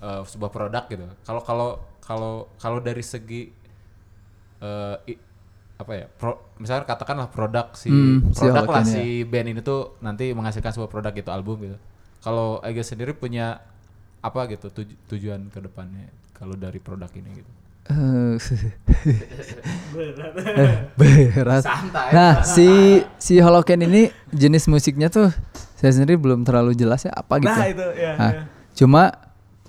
eh, sebuah produk gitu. Kalau kalau kalau kalau dari segi i- apa ya? Pro, misalnya katakanlah produk si Hmm, si produk lah Holocan, si band ini tuh nanti menghasilkan sebuah produk gitu album gitu. Kalau Ega sendiri punya apa gitu tuju- tujuan ke depannya kalau dari produk ini gitu. Eh, <laughs> berat. Nah, si si Holoken ini jenis musiknya tuh saya sendiri belum terlalu jelas ya apa gitu. Nah, itu ya. Nah, ya. Cuma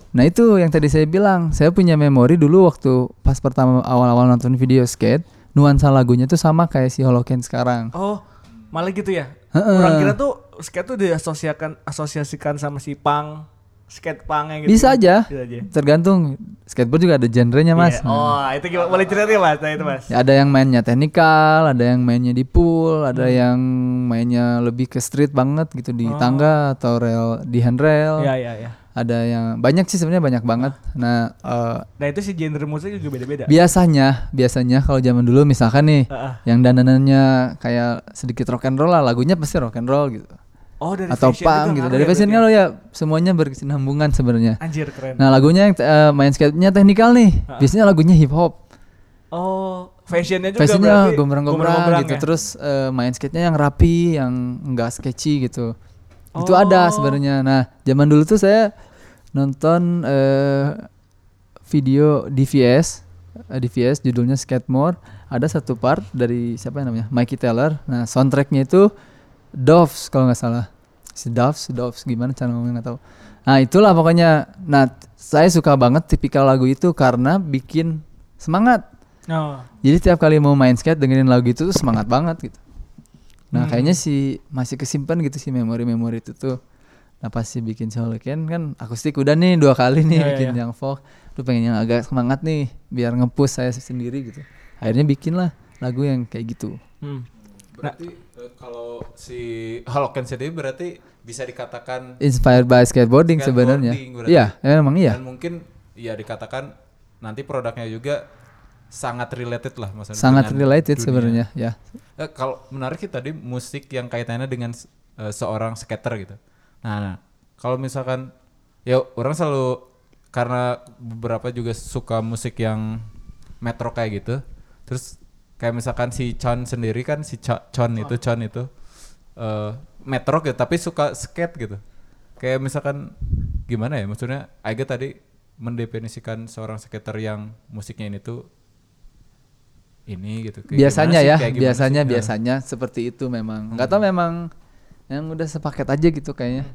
nah itu yang tadi saya bilang, saya punya memori dulu waktu pas pertama awal-awal nonton video skate, nuansa lagunya tuh sama kayak si Holoken sekarang. Oh, malah gitu ya. Heeh. Orang kira tuh skate tuh diasosiasikan asosiasikan sama si punk, skate punk yang gitu. Bisa aja. Bisa aja. Tergantung skateboard juga ada genrenya, Mas. Iya. Oh, itu gimana? Boleh cerita ya, Mas? Nah, itu, Mas. Ya, ada yang mainnya teknikal, ada yang mainnya di pool, ada yang mainnya lebih ke street banget gitu di tangga atau rel di handrail. Iya, iya, iya. Ada yang banyak sih sebenarnya banyak banget. Nah, eh, Nah, itu si genre musik juga beda-beda. biasanya biasanya kalau zaman dulu misalkan nih Heeh. yang dandanannya kayak sedikit rock and roll lah, lagunya pasti rock and roll gitu. Oh, dari Atau fashion punk gitu. Dari ya fashion kalau ya semuanya berkesinambungan sebenarnya. ya? Anjir, keren. Nah, lagunya yang eh, main skate-nya teknikal nih. Biasanya lagunya hip hop. oh, fashionnya juga Fashionnya berarti gombrang-gombrang gitu. ya? Terus eh, main skate-nya yang rapi, yang enggak sketchy gitu. Itu Oh. ada sebenarnya. Nah, zaman dulu tuh saya nonton eh, video DVS, eh, DVS judulnya Skate More. Ada satu part dari siapa yang namanya? Mikey Taylor. Nah, soundtracknya itu Doves kalau nggak salah. Si Doves, Doves gimana cara ngomongnya nggak tahu. Nah, itulah pokoknya. Nah, saya suka banget tipikal lagu itu karena bikin semangat. Oh. Jadi tiap kali mau main skate dengerin lagu itu tuh semangat banget gitu. Nah Hmm. kayaknya sih masih kesimpan gitu sih memori-memori itu tuh. Nah pas sih bikin Holoken kan akustik udah nih dua kali nih iya, bikin iya. yang folk. Lu pengen yang agak semangat nih biar nge-push saya sendiri gitu. Akhirnya bikin lah lagu yang kayak gitu. Hmm. Berarti eh, kalau si Holoken sendiri berarti bisa dikatakan Inspired by skateboarding, sebenarnya. Skateboarding. Iya, emang iya. dan mungkin ya dikatakan nanti produknya juga sangat related lah maksudnya Sangat related sebenarnya, ya. Eh, kalau menarik sih tadi musik yang kaitannya dengan eh, seorang skater gitu. Nah, nah, kalau misalkan ya orang selalu karena beberapa juga suka musik yang metro kayak gitu. Terus kayak misalkan si Chon sendiri kan si Cho- Chon itu Chon itu eh metro gitu tapi suka skate gitu. Kayak misalkan gimana ya maksudnya Aiga tadi mendefinisikan seorang skater yang musiknya ini tuh ini gitu. Kayak biasanya sih? ya, Kayak biasanya sih? Nah. biasanya seperti itu memang. Enggak tahu memang yang udah sepaket aja gitu kayaknya.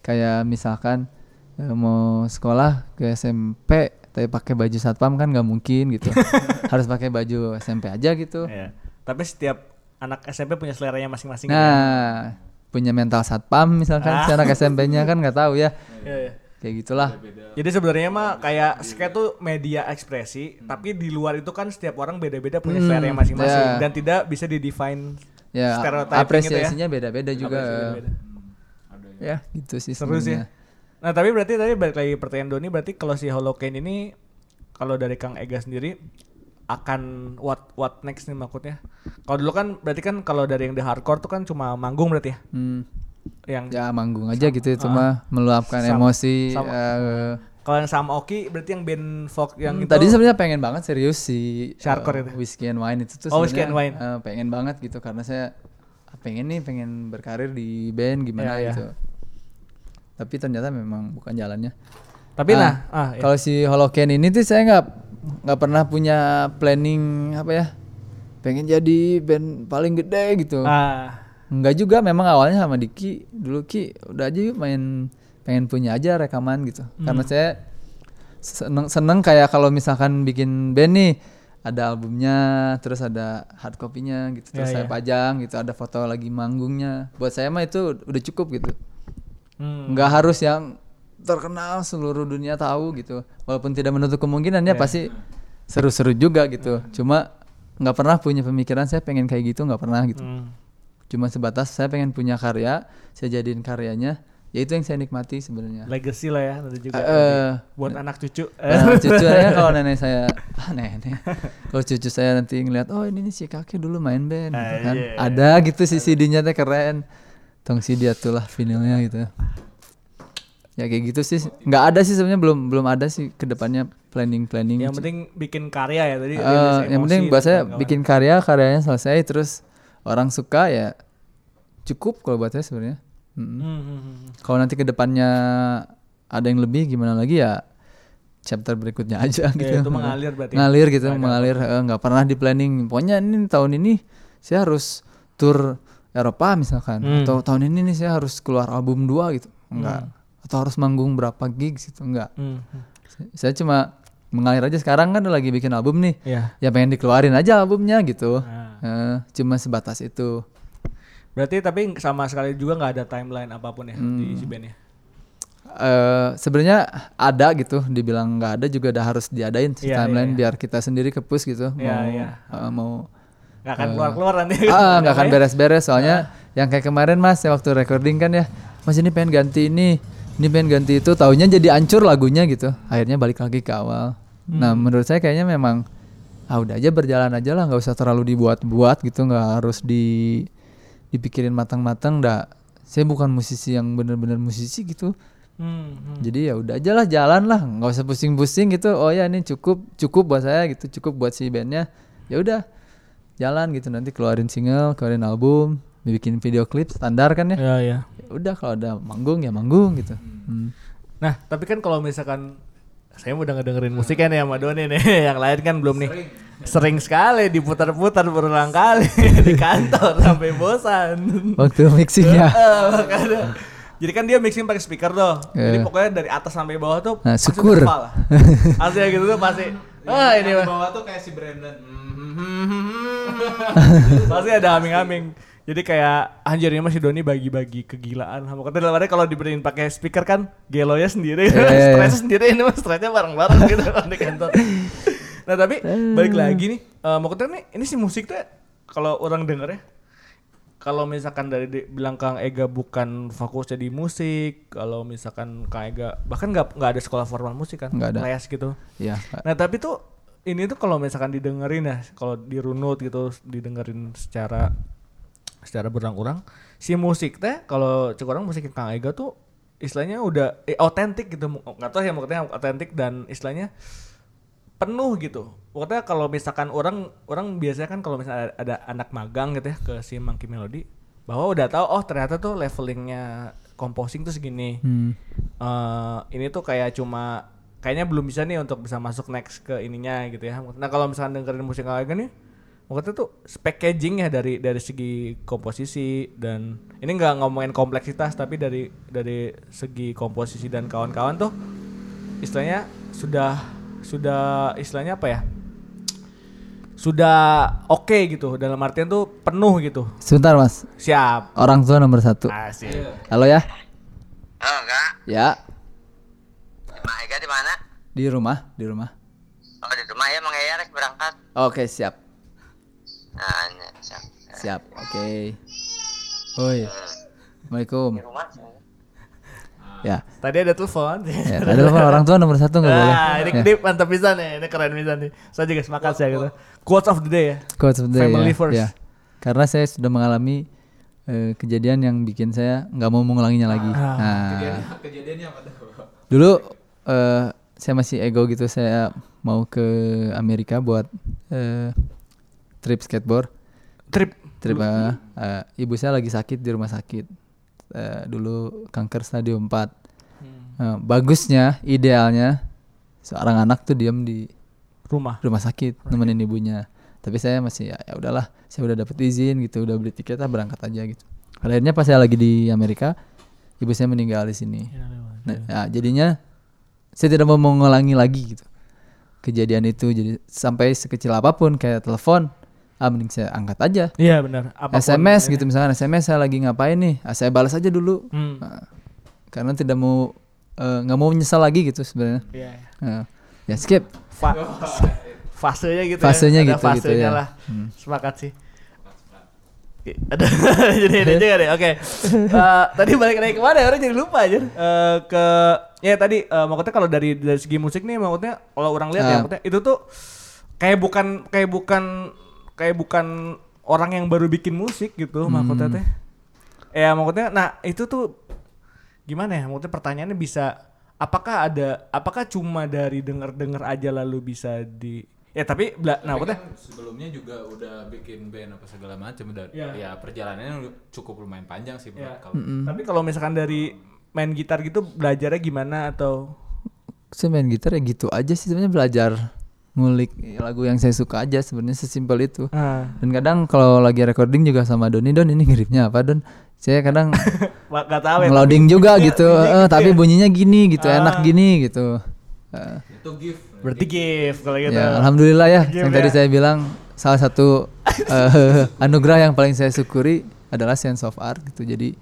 Kayak misalkan eh, mau sekolah ke SMP tapi pakai baju satpam kan nggak mungkin gitu. <laughs> Harus pakai baju SMP aja gitu. Iya. Tapi setiap anak SMP punya seleranya masing-masing. Nah, punya mental satpam misalkan si anak SMP-nya kan nggak tahu ya. Iya, iya. Kayak gitulah. Jadi sebenarnya mah kayak skate tuh media ekspresi, tapi di luar itu kan setiap orang beda-beda punya Hmm, selera yang masing-masing ya. dan tidak bisa didefine Ya, gitu ya. apresiasinya beda-beda juga. Apresiasi beda-beda. Ya, gitu sih Seru sih. Nah, tapi berarti tadi balik lagi pertanyaan Doni berarti kalau si Holocane ini kalau dari Kang Ega sendiri akan what what next nih maksudnya. Kalau dulu kan berarti kan kalau dari yang di hardcore tuh kan cuma manggung berarti ya. Hmm. Yang Ya manggung aja gitu itu mah meluapkan Sama- emosi. sama- eh, kalau yang sama Oki berarti yang band folk yang Hmm, itu tadi sebenarnya pengen banget serius si hardcore eh, itu. Whiskey and Wine itu tuh Oh, Whiskey and Wine. eh, pengen banget gitu karena saya pengen nih pengen berkarir di band gimana Iya, iya. gitu. Tapi ternyata memang bukan jalannya. Tapi Ah, nah, ah, ya. Kalau si Holocan ini tuh saya nggak nggak pernah punya planning apa ya? Pengen jadi band paling gede gitu. ah, Enggak juga memang awalnya sama Diki dulu Ki udah aja yuk main pengen punya aja rekaman gitu. Karena Hmm. saya seneng seneng kayak kalau misalkan bikin band nih ada albumnya terus ada hard copy-nya gitu terus Ya, saya ya. pajang gitu ada foto lagi manggungnya. Buat saya mah itu udah cukup gitu. hmm. Nggak harus yang terkenal seluruh dunia tahu gitu. Walaupun tidak menutup kemungkinan Ya. ya pasti seru-seru juga gitu. Cuma nggak pernah punya pemikiran saya pengen kayak gitu nggak pernah gitu Hmm. cuma sebatas saya pengen punya karya saya jadiin karyanya ya itu yang saya nikmati sebenarnya legacy lah ya nanti juga nanti eh, buat anak cucu. Nah, cucunya <laughs> kalau nenek saya ah nenek kalau cucu saya nanti ngeliat oh ini si kakek dulu main band gitu Ah, kan iya. ada gitu si CD-nya teh keren tong CD atulah vinilnya gitu ya kayak gitu sih nggak ada sih sebenarnya belum belum ada sih ke depannya planning planning yang penting bikin karya ya tadi. Rilis yang penting buat saya bikin karya karyanya selesai terus orang suka ya cukup kalau buat saya sebenarnya. Hmm, hmm, hmm. kalau nanti ke depannya ada yang lebih gimana lagi? Ya chapter berikutnya aja gitu. Ya, itu mengalir berarti. ngalir gitu mengalir. eh, nggak pernah di planning. Pokoknya ini tahun ini saya harus tur Eropa misalkan. Hmm. atau tahun ini nih saya harus keluar album dua gitu. Enggak atau harus manggung berapa gigs gitu enggak Hmm, hmm. saya cuma mengalir aja. Sekarang kan lagi bikin album nih. Iya. ya pengen dikeluarin aja albumnya gitu. Nah. Eh, cuma sebatas itu Berarti tapi sama sekali juga nggak ada timeline apa pun ya Hmm. di si bandnya. eh sebenarnya ada gitu dibilang nggak ada juga udah harus diadain sih Iya, timeline iya, iya. biar kita sendiri ke push gitu Iya, mau iya. eh, mau Nggak akan keluar-keluar nanti. <laughs> ah nggak akan Namanya. beres-beres soalnya yang kayak kemarin mas ya waktu recording kan ya mas ini pengen ganti ini ini pengen ganti itu taunya jadi ancur lagunya gitu akhirnya balik lagi ke awal nah menurut saya kayaknya memang ah udah aja berjalan aja lah nggak usah terlalu dibuat-buat gitu nggak harus di dipikirin matang-matang dah saya bukan musisi yang bener-bener musisi gitu Hmm, hmm. jadi ya udah aja lah jalan lah nggak usah pusing-pusing gitu oh ya ini cukup cukup buat saya gitu cukup buat si bandnya ya udah jalan gitu nanti keluarin single keluarin album bikin video klip standar kan ya Ya, ya. Ya udah kalau ada manggung ya manggung gitu Hmm. Nah, tapi kan kalau misalkan saya udah ngedengerin musik kan ya sama Doni nih, <laughs> yang lain kan belum nih. Sering sekali diputar-putar berulang kali <laughs> di kantor sampai bosan. waktu mixingnya <laughs> Eh, makanya. Jadi kan dia mixing pakai speaker tuh. Jadi Eh. pokoknya dari atas sampai bawah tuh Nah, syukur. Aslinya <laughs> gitu tuh pasti. Ah ini di bawah tuh kayak si Brandon. pasti ada haming-haming. Jadi kayak anjir ini masih Doni bagi-bagi kegilaan. Sama kata dalam arti kalau diberiin pakai speaker kan gelonya sendiri, Iya, iya, iya. stresnya sendiri ini mas stresnya bareng-bareng gitu kan di kantor. Nah tapi balik lagi nih, eh mau kata nih ini sih musik tuh kalau orang denger ya kalau misalkan dari di- bilang Kang Ega bukan fokusnya di musik, kalau misalkan Kang Ega bahkan nggak nggak ada sekolah formal musik kan, Nggak ada. les gitu. ya Nah tapi tuh ini tuh kalau misalkan didengerin ya, kalau dirunut gitu, didengerin secara secara berang-urang, si musik teh kalau cek orang musik Kang Ega tuh istilahnya udah eh, otentik gitu, nggak tahu ya maksudnya otentik dan istilahnya penuh gitu. Pokoknya kalau misalkan orang orang biasanya kan kalau misalnya ada, ada anak magang gitu ya ke si Monkey Melody, bahwa udah tahu oh ternyata tuh levelingnya composing tuh segini. hmm. Eh, ini tuh kayak cuma kayaknya belum bisa nih untuk bisa masuk next ke ininya gitu ya. Nah kalau misalkan dengerin musik lagi nih, maksudnya tuh packaging ya dari dari segi komposisi dan ini nggak ngomongin kompleksitas tapi dari dari segi komposisi dan kawan-kawan tuh istilahnya sudah sudah istilahnya apa ya? Sudah oke gitu dalam artian tuh penuh gitu. sebentar mas Siap. orang tua nomor satu Asik. halo ya Oh enggak, ya Mak Ega di mana? di rumah di rumah Oh di rumah ya Mang Ega rek berangkat. oke siap Nah, siap. siap oke Oi Assalamualaikum Di rumah. Ya Tadi ada telepon. ya ada telepon orang tua nomor satu nggak boleh Ah, ini Ya. deep mantap bisa nih, ini keren bisa nih. Saya juga sepakat saya gitu. Quotes of the day ya. Quotes of the day, Family ya, first. ya. Karena saya sudah mengalami eh, kejadian yang bikin saya nggak mau mengulanginya lagi. Ah. Nah, Kejadiannya apa tuh? dulu eh, saya masih ego gitu, saya mau ke Amerika buat eh, trip skateboard. Trip. Trip eh, ibu saya lagi sakit di rumah sakit. Eh, dulu kanker stadium 4. Eh, bagusnya, idealnya seorang anak tuh diam di Rumah. rumah sakit nemenin ibunya. Tapi saya masih ya, ya udahlah saya udah dapet izin gitu udah beli tiket lah berangkat aja gitu. Pada akhirnya pas saya lagi di Amerika ibu saya meninggal di sini. Nah, ya, jadinya saya tidak mau mengulangi lagi gitu. Kejadian itu jadi sampai sekecil apa pun kayak telepon ah mending saya angkat aja Iya benar. Apa pun SMS ya. gitu misalkan SMS saya lagi ngapain nih ah, saya balas aja dulu Hmm. Nah, karena tidak mau eh, nggak mau menyesal lagi gitu sebenarnya Iya. Nah, ya skip Fa- fasenya gitu Fasenya ya. Ada gitu, gitu fasenya ya. lah. Hmm. Sepakat sih. Ada <laughs> jadi ini juga deh. Oke. Eh, tadi balik lagi ke mana ya? Orang jadi lupa aja. Eh, ke ya tadi eh, maksudnya kalau dari dari segi musik nih maksudnya kalau orang lihat ya Ah. maksudnya itu tuh kayak bukan kayak bukan kayak bukan orang yang baru bikin musik gitu Hmm. maksudnya teh. Ya maksudnya nah itu tuh gimana ya? Maksudnya pertanyaannya bisa apakah ada apakah cuma dari denger-denger aja lalu bisa di ya tapi bela- nah kan sebelumnya juga udah bikin band apa segala macam dan Iya. ya perjalanannya cukup lumayan panjang sih Ya. Kalau Tapi kalau misalkan dari main gitar gitu belajarnya gimana atau saya main gitar ya gitu aja sih sebenarnya belajar ngulik lagu yang saya suka aja sebenarnya sesimpel itu. Ah. Dan kadang kalau lagi recording juga sama Doni Don ini gripnya apa Don? Saya kadang <laughs> nggak tahu ya. juga <laughs> gitu. Eh, tapi bunyinya gini gitu enak gini gitu. Eh, itu gift. Berarti gift kalau gitu. ya alhamdulillah ya. Gift yang tadi ya. saya bilang salah satu <laughs> eh, anugerah yang paling saya syukuri adalah sense of art gitu. Jadi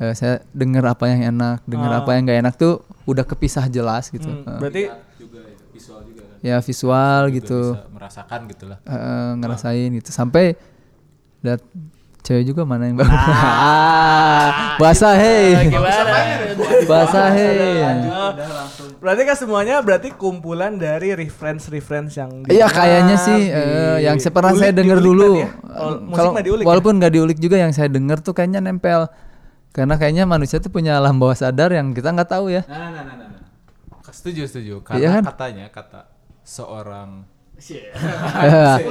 eh, saya dengar apa yang enak dengar apa yang gak enak tuh udah kepisah jelas gitu. Hmm, berarti itu visual juga kan ya visual Juga gitu. bisa merasakan gitu lah eh, ngerasain gitu. Sampai lihat cewek juga mana yang bagus. <laughs> Bahasa hei. Bahasa hei. berarti kan semuanya berarti kumpulan dari reference-reference yang Iya kayaknya sih di- eh, yang saya pernah saya dengar dulu. kan ya? Kalau ya? walaupun nggak diulik juga yang saya dengar tuh kayaknya nempel. Karena kayaknya manusia tuh punya alam bawah sadar yang kita nggak tahu ya. nah nah nah nah, nah. setuju setuju. Iya karena kan? katanya kata seorang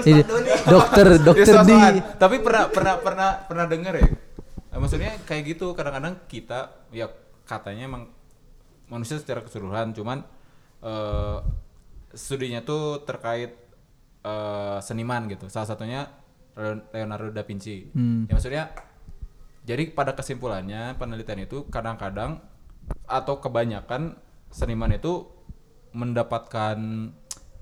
ini dokter dokter Ya, di tapi pernah pernah pernah pernah dengar ya? Eh, maksudnya kayak gitu kadang-kadang kita ya katanya emang manusia secara keseluruhan cuman eh studinya tuh terkait eh, seniman gitu. Salah satunya Leon- Leonardo da Vinci. Hmm. ya maksudnya jadi pada kesimpulannya penelitian itu kadang-kadang atau kebanyakan seniman itu mendapatkan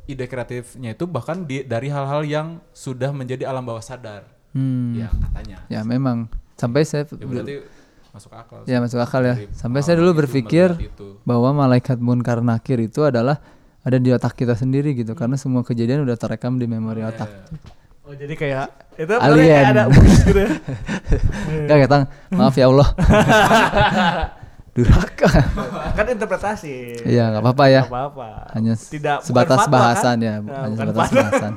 ide kreatifnya itu bahkan di, dari hal-hal yang sudah menjadi alam bawah sadar Hmm. ya katanya Ya memang sampai saya ya berarti masuk akal ya masuk akal ya. Sampai saya dulu berpikir itu. bahwa malaikat munkar nakir itu adalah ada di otak kita sendiri gitu karena semua kejadian udah terekam di memori otak. Oh jadi kayak itu Alien. kayak ada gitu ya. <laughs> Gak ketang, maaf ya Allah. <laughs> Durhaka. <laughs> kan interpretasi. Iya, nggak apa-apa ya. Nggak apa-apa. Hanya tidak sebatas fatwa, bahasan kan? <laughs> ya, Nah, hanya sebatas fatwa. bahasan.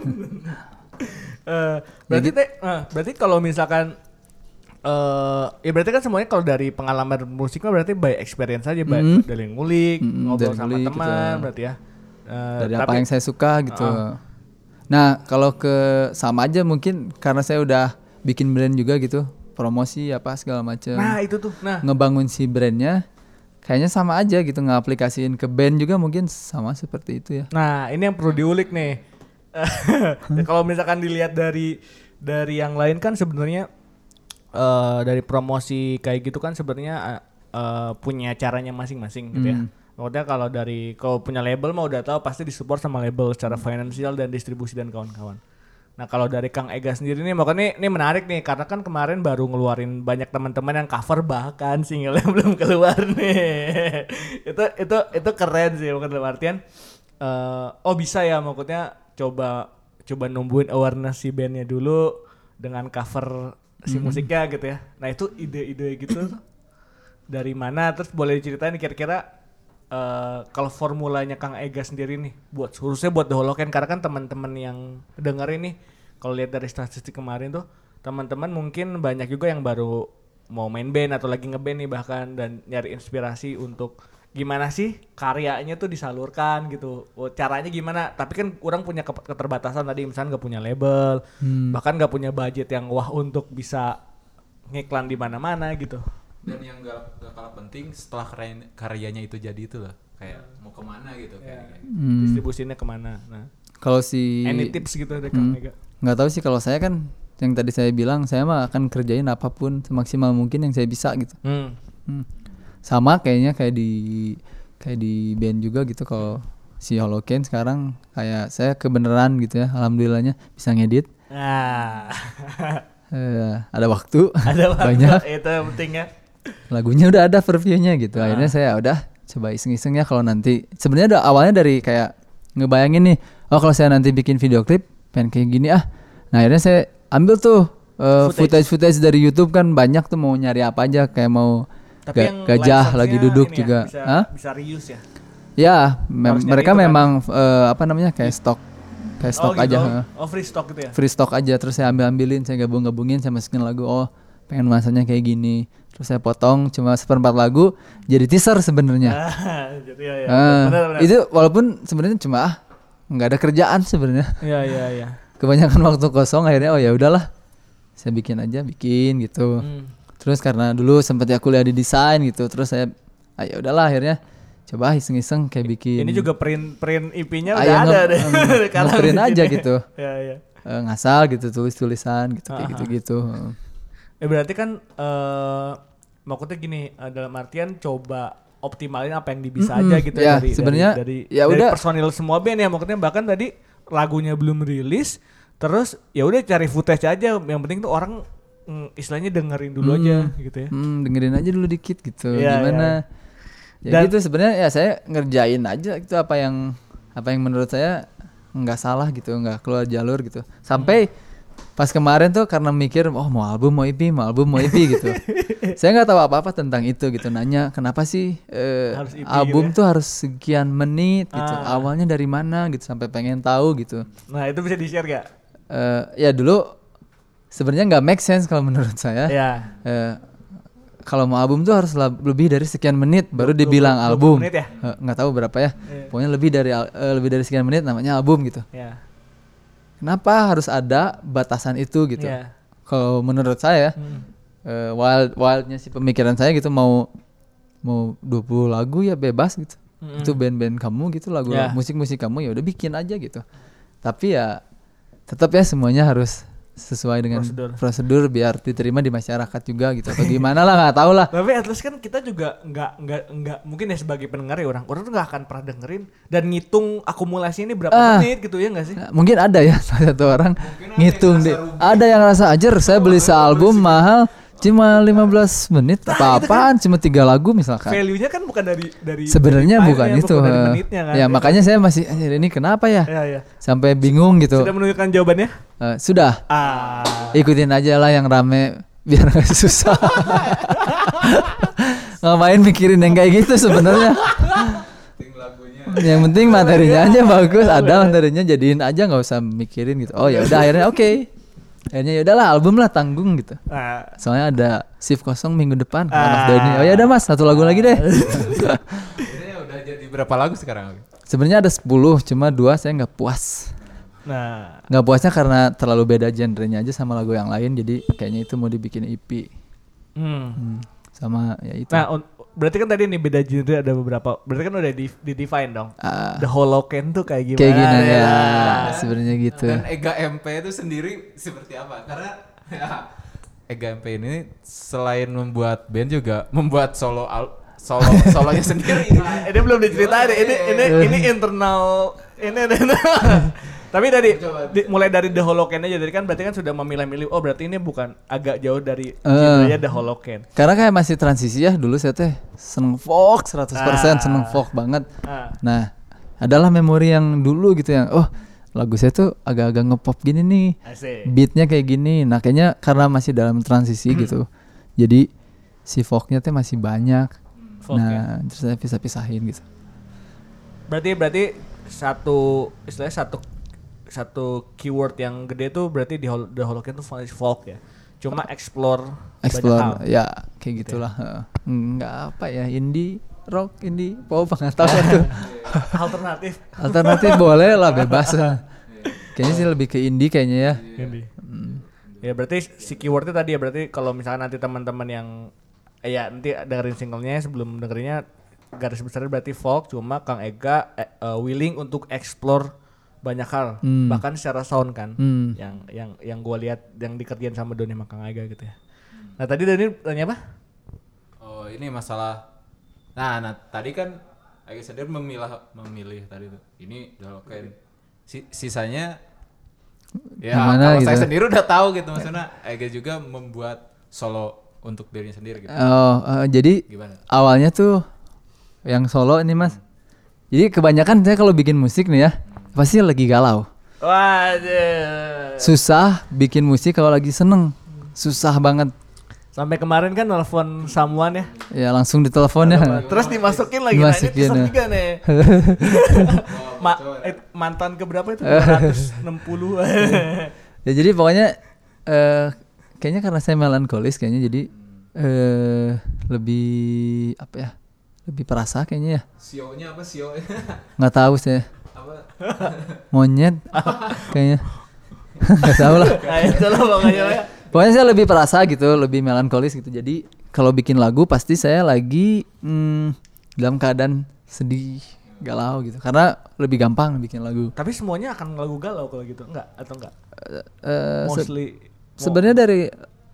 Eh, berarti gitu. teh, eh, berarti kalau misalkan eh ya berarti kan semuanya kalau dari pengalaman musik mah berarti by experience aja, by, Mm. dari ngulik, Mm, ngobrol dari sama ngulik gitu teman, ya. berarti ya. Eh, Dari tapi- apa yang saya suka gitu. Ah. Nah, kalau ke sama aja mungkin karena saya udah bikin brand juga gitu, promosi apa segala macam. Nah itu tuh, nah ngebangun si brandnya kayaknya sama aja gitu ngaplikasiin ke band juga mungkin sama seperti itu ya Nah, ini yang perlu diulik nih. Ya, <laughs> Kalau misalkan dilihat dari dari yang lain kan sebenarnya eh dari promosi kayak gitu kan sebenarnya eh, eh, punya caranya masing-masing gitu ya. Hmm. Maksudnya kalau dari kalau punya label mah udah tahu pasti disupport sama label secara finansial dan distribusi dan kawan-kawan. Nah kalau dari Kang Ega sendiri nih makanya ini, ini menarik nih karena kan kemarin baru ngeluarin banyak teman-teman yang cover bahkan single yang <laughs> belum keluar nih. itu itu itu keren sih bukan dalam artian eh, oh bisa ya maksudnya coba coba numbuhin awareness si bandnya dulu dengan cover si musiknya gitu ya. Nah itu ide-ide gitu dari mana terus boleh diceritain kira-kira eh kalau formulanya Kang Ega sendiri nih buat khususnya buat The Holocaust karena kan teman-teman yang dengerin nih kalau lihat dari statistik kemarin tuh teman-teman mungkin banyak juga yang baru mau main band atau lagi ngeband nih bahkan dan nyari inspirasi untuk gimana sih karyanya tuh disalurkan gitu. Oh, caranya gimana? Tapi kan kurang punya ke- keterbatasan tadi misalnya nggak punya label bahkan nggak punya budget yang wah untuk bisa ngiklan di mana-mana gitu Dan yang gak, gak kalah penting setelah karya- karyanya itu jadi itu loh. Kayak mau ke mana gitu kayak. kayak. Hmm. distribusinya ke mana nah kalau si any tips gitu dari Kang Hmm. Ega nggak tahu sih kalau saya kan yang tadi saya bilang saya mah akan kerjain apa pun semaksimal mungkin yang saya bisa gitu hmm. Hmm. sama kayaknya kayak di kayak di band juga gitu kalau si Holocaust sekarang kayak saya kebenaran gitu ya alhamdulillahnya bisa ngedit nah <laughs> Eh, ada waktu ada waktu, <laughs> banyak itu yang penting ya lagunya udah ada previewnya gitu Ah. akhirnya saya udah coba iseng-iseng ya kalau nanti sebenarnya udah awalnya dari kayak ngebayangin nih oh kalau saya nanti bikin video klip pengen kayak gini ah nah akhirnya saya ambil tuh uh, Footage. footage footage dari YouTube kan banyak tuh mau nyari apa aja kayak mau tapi ga- gajah lagi duduk ya, juga bisa, Hah? bisa reuse ya ya Harus nyari mereka kan? memang eh, apa namanya kayak stok kayak stok oh, aja gitu. heeh. oh free stock gitu ya free stock aja terus saya ambil ambilin saya gabung gabungin saya masukin lagu oh pengen masanya kayak gini terus saya potong cuma seperempat lagu jadi teaser sebenarnya. Ah, jadi ya, ya. Ah, benar, benar. itu walaupun sebenarnya cuma ah nggak ada kerjaan sebenarnya. Ya ya ya kebanyakan waktu kosong akhirnya oh ya udahlah saya bikin aja bikin gitu. Hmm. terus karena dulu sempat ya kuliah di desain gitu terus saya ah, ya udahlah akhirnya coba iseng-iseng kayak bikin. Ini juga print print IP-nya Ah, udah ya, ada nge- deh. nge- <laughs> di aja gitu. <laughs> ya ya. Eh, ngasal gitu tulis tulisan gitu kayak gitu gitu Ya berarti kan eh maksudnya gini eh, dalam artian coba optimalin apa yang bisa Mm-mm. aja gitu Ya, dari sebenarnya dari, dari, ya dari udah. personil semua band ya maksudnya bahkan tadi lagunya belum rilis terus ya udah cari footage aja yang penting tuh orang mm, istilahnya dengerin dulu aja gitu ya. Hmm, dengerin aja dulu dikit gitu. Iya, Gimana? Ya Dan- gitu sebenarnya ya saya ngerjain aja itu apa yang apa yang menurut saya nggak salah gitu, nggak keluar jalur gitu. Sampai pas kemarin tuh karena mikir oh mau album mau EP, mau album mau EP gitu. <laughs> saya nggak tahu apa-apa tentang itu gitu. Nanya kenapa sih eh, EP album gitu tuh harus sekian menit gitu. Ah. Awalnya dari mana gitu sampai pengen tahu gitu. Nah, itu bisa di-share gak? Eh, ya dulu sebenarnya nggak make sense kalau menurut saya Ya. eh, kalau mau album tuh harus lebih dari sekian menit baru dibilang 20 album. menit ya? Eh, nggak tahu berapa ya. Iya. Pokoknya lebih dari eh, lebih dari sekian menit namanya album gitu. Ya. Kenapa harus ada batasan itu gitu? Iya. Kalau menurut saya Hmm. eh, wild wildnya si pemikiran saya gitu mau mau 20 lagu ya bebas gitu. Mm-mm. Itu band-band kamu gitu lagu Ya. musik-musik kamu ya udah bikin aja gitu. Tapi ya tetap ya semuanya harus sesuai dengan Prosedur. prosedur, biar diterima di masyarakat juga gitu atau gimana lah nggak tahu lah Tapi at least kan kita juga nggak nggak nggak mungkin ya sebagai pendengar ya orang orang tuh nggak akan pernah dengerin dan ngitung akumulasi ini berapa Ah. menit gitu ya nggak sih? Mungkin ada ya <laughs> salah satu orang ngitung deh. Ada yang rasa ajar saya beli sealbum mahal cuma 15 menit apa apaan? Cuma tiga lagu misalkan. Value-nya kan bukan dari dari sebenarnya bukan itu dari eh. menitnya kan. ya makanya saya masih "Anjir, ini kenapa ya? Ya, ya. sampai bingung gitu. Sudah menunjukkan jawabannya? Eh, sudah. Ah. ikutin aja lah yang rame biar nggak susah. <laughs> Ngapain mikirin yang kayak gitu sebenarnya? Yang penting materinya aja bagus. Ada materinya jadiin aja nggak usah mikirin gitu. Oh ya udah akhirnya oke akhirnya ya udahlah album lah tanggung gitu Ah. soalnya ada shift kosong minggu depan of Ah. Doni. oh ya udah mas satu lagu lagi deh Ini udah jadi berapa lagu sekarang? sebenarnya ada 10 cuma dua saya nggak puas Nah, nggak puasnya karena terlalu beda genrenya aja sama lagu yang lain jadi kayaknya itu mau dibikin EP hmm. Hmm, sama ya itu Nah, berarti kan tadi nih beda genre ada beberapa. Berarti kan udah di, di define dong. Ah, The Holocan tuh kayak gimana? kayak gini ya Nah, sebenarnya gitu Dan Ega MP itu sendiri seperti apa? Karena ya, Ega MP ini selain membuat band juga membuat solo al- solo solonya sendiri. Nah, <laughs> ini belum diceritain. Ini ini ini internal ini <laughs> Tapi dari di- mulai dari The Holocan aja, jadi kan berarti kan sudah memilah-milih. Oh berarti ini bukan agak jauh dari genrenya The Holocan. karena kayak masih transisi ya dulu saya teh seneng folk 100% Ah. seneng folk banget Ah. nah adalah memori yang dulu gitu yang oh lagu saya tuh agak-agak ngepop gini nih Asik. beatnya kayak gini nah kayaknya karena masih dalam transisi gitu jadi si folknya tuh masih banyak Folk ya. nah terus saya pisah-pisahin gitu Berarti berarti satu istilahnya satu satu keyword yang gede tuh berarti di Hol- The Holocan tuh folk ya. Cuma explore, banyak hal. explore ya kayak gitulah Heeh. nggak apa ya indie rock indie pop nggak tahu tuh <laughs> Alternatif. alternatif boleh lah bebas lah kayaknya sih lebih ke indie kayaknya ya Ini. Ya berarti si keywordnya tadi ya berarti kalau misalnya nanti teman-teman yang eh, ya nanti dengerin singlenya sebelum dengerinnya garis besarnya berarti folk cuma Kang Ega eh, eh, willing untuk explore banyak hal Hmm. bahkan secara sound kan Hmm. yang yang yang gue lihat yang dikerjain sama Doni sama Kang Ega gitu ya. Nah tadi Doni tanya apa? Oh ini masalah. Nah, nah tadi kan Ega sendiri memilah memilih tadi tuh. Ini udah oke. Si, sisanya ya Gimana kalau saya gitu? sendiri udah tahu gitu maksudnya Ega juga membuat solo untuk dirinya sendiri gitu. oh eh, jadi Gimana? awalnya tuh yang solo ini mas jadi kebanyakan saya kalau bikin musik nih ya pasti lagi galau Waduh. susah bikin musik kalau lagi seneng susah banget Sampai kemarin kan nelfon someone ya. ya langsung ditelepon ya Terus dimasukin lagi. Nah, ini Dimasukin, episode ya. tiga nih. <laughs> Ma- eh, mantan ke berapa itu? 260. <laughs> ya jadi pokoknya eh kayaknya karena saya melankolis kayaknya jadi eh lebih apa ya lebih perasa kayaknya ya Sio-nya apa sio? nggak tahu saya apa? Monyet <laughs> kayaknya nggak tahu lah nah, pokoknya. ya. saya lebih perasa gitu lebih melankolis gitu jadi kalau bikin lagu pasti saya lagi hmm, dalam keadaan sedih galau gitu karena lebih gampang bikin lagu Tapi semuanya akan lagu galau kalau gitu. Enggak atau enggak? Eh, eh, se- Mostly sebenarnya dari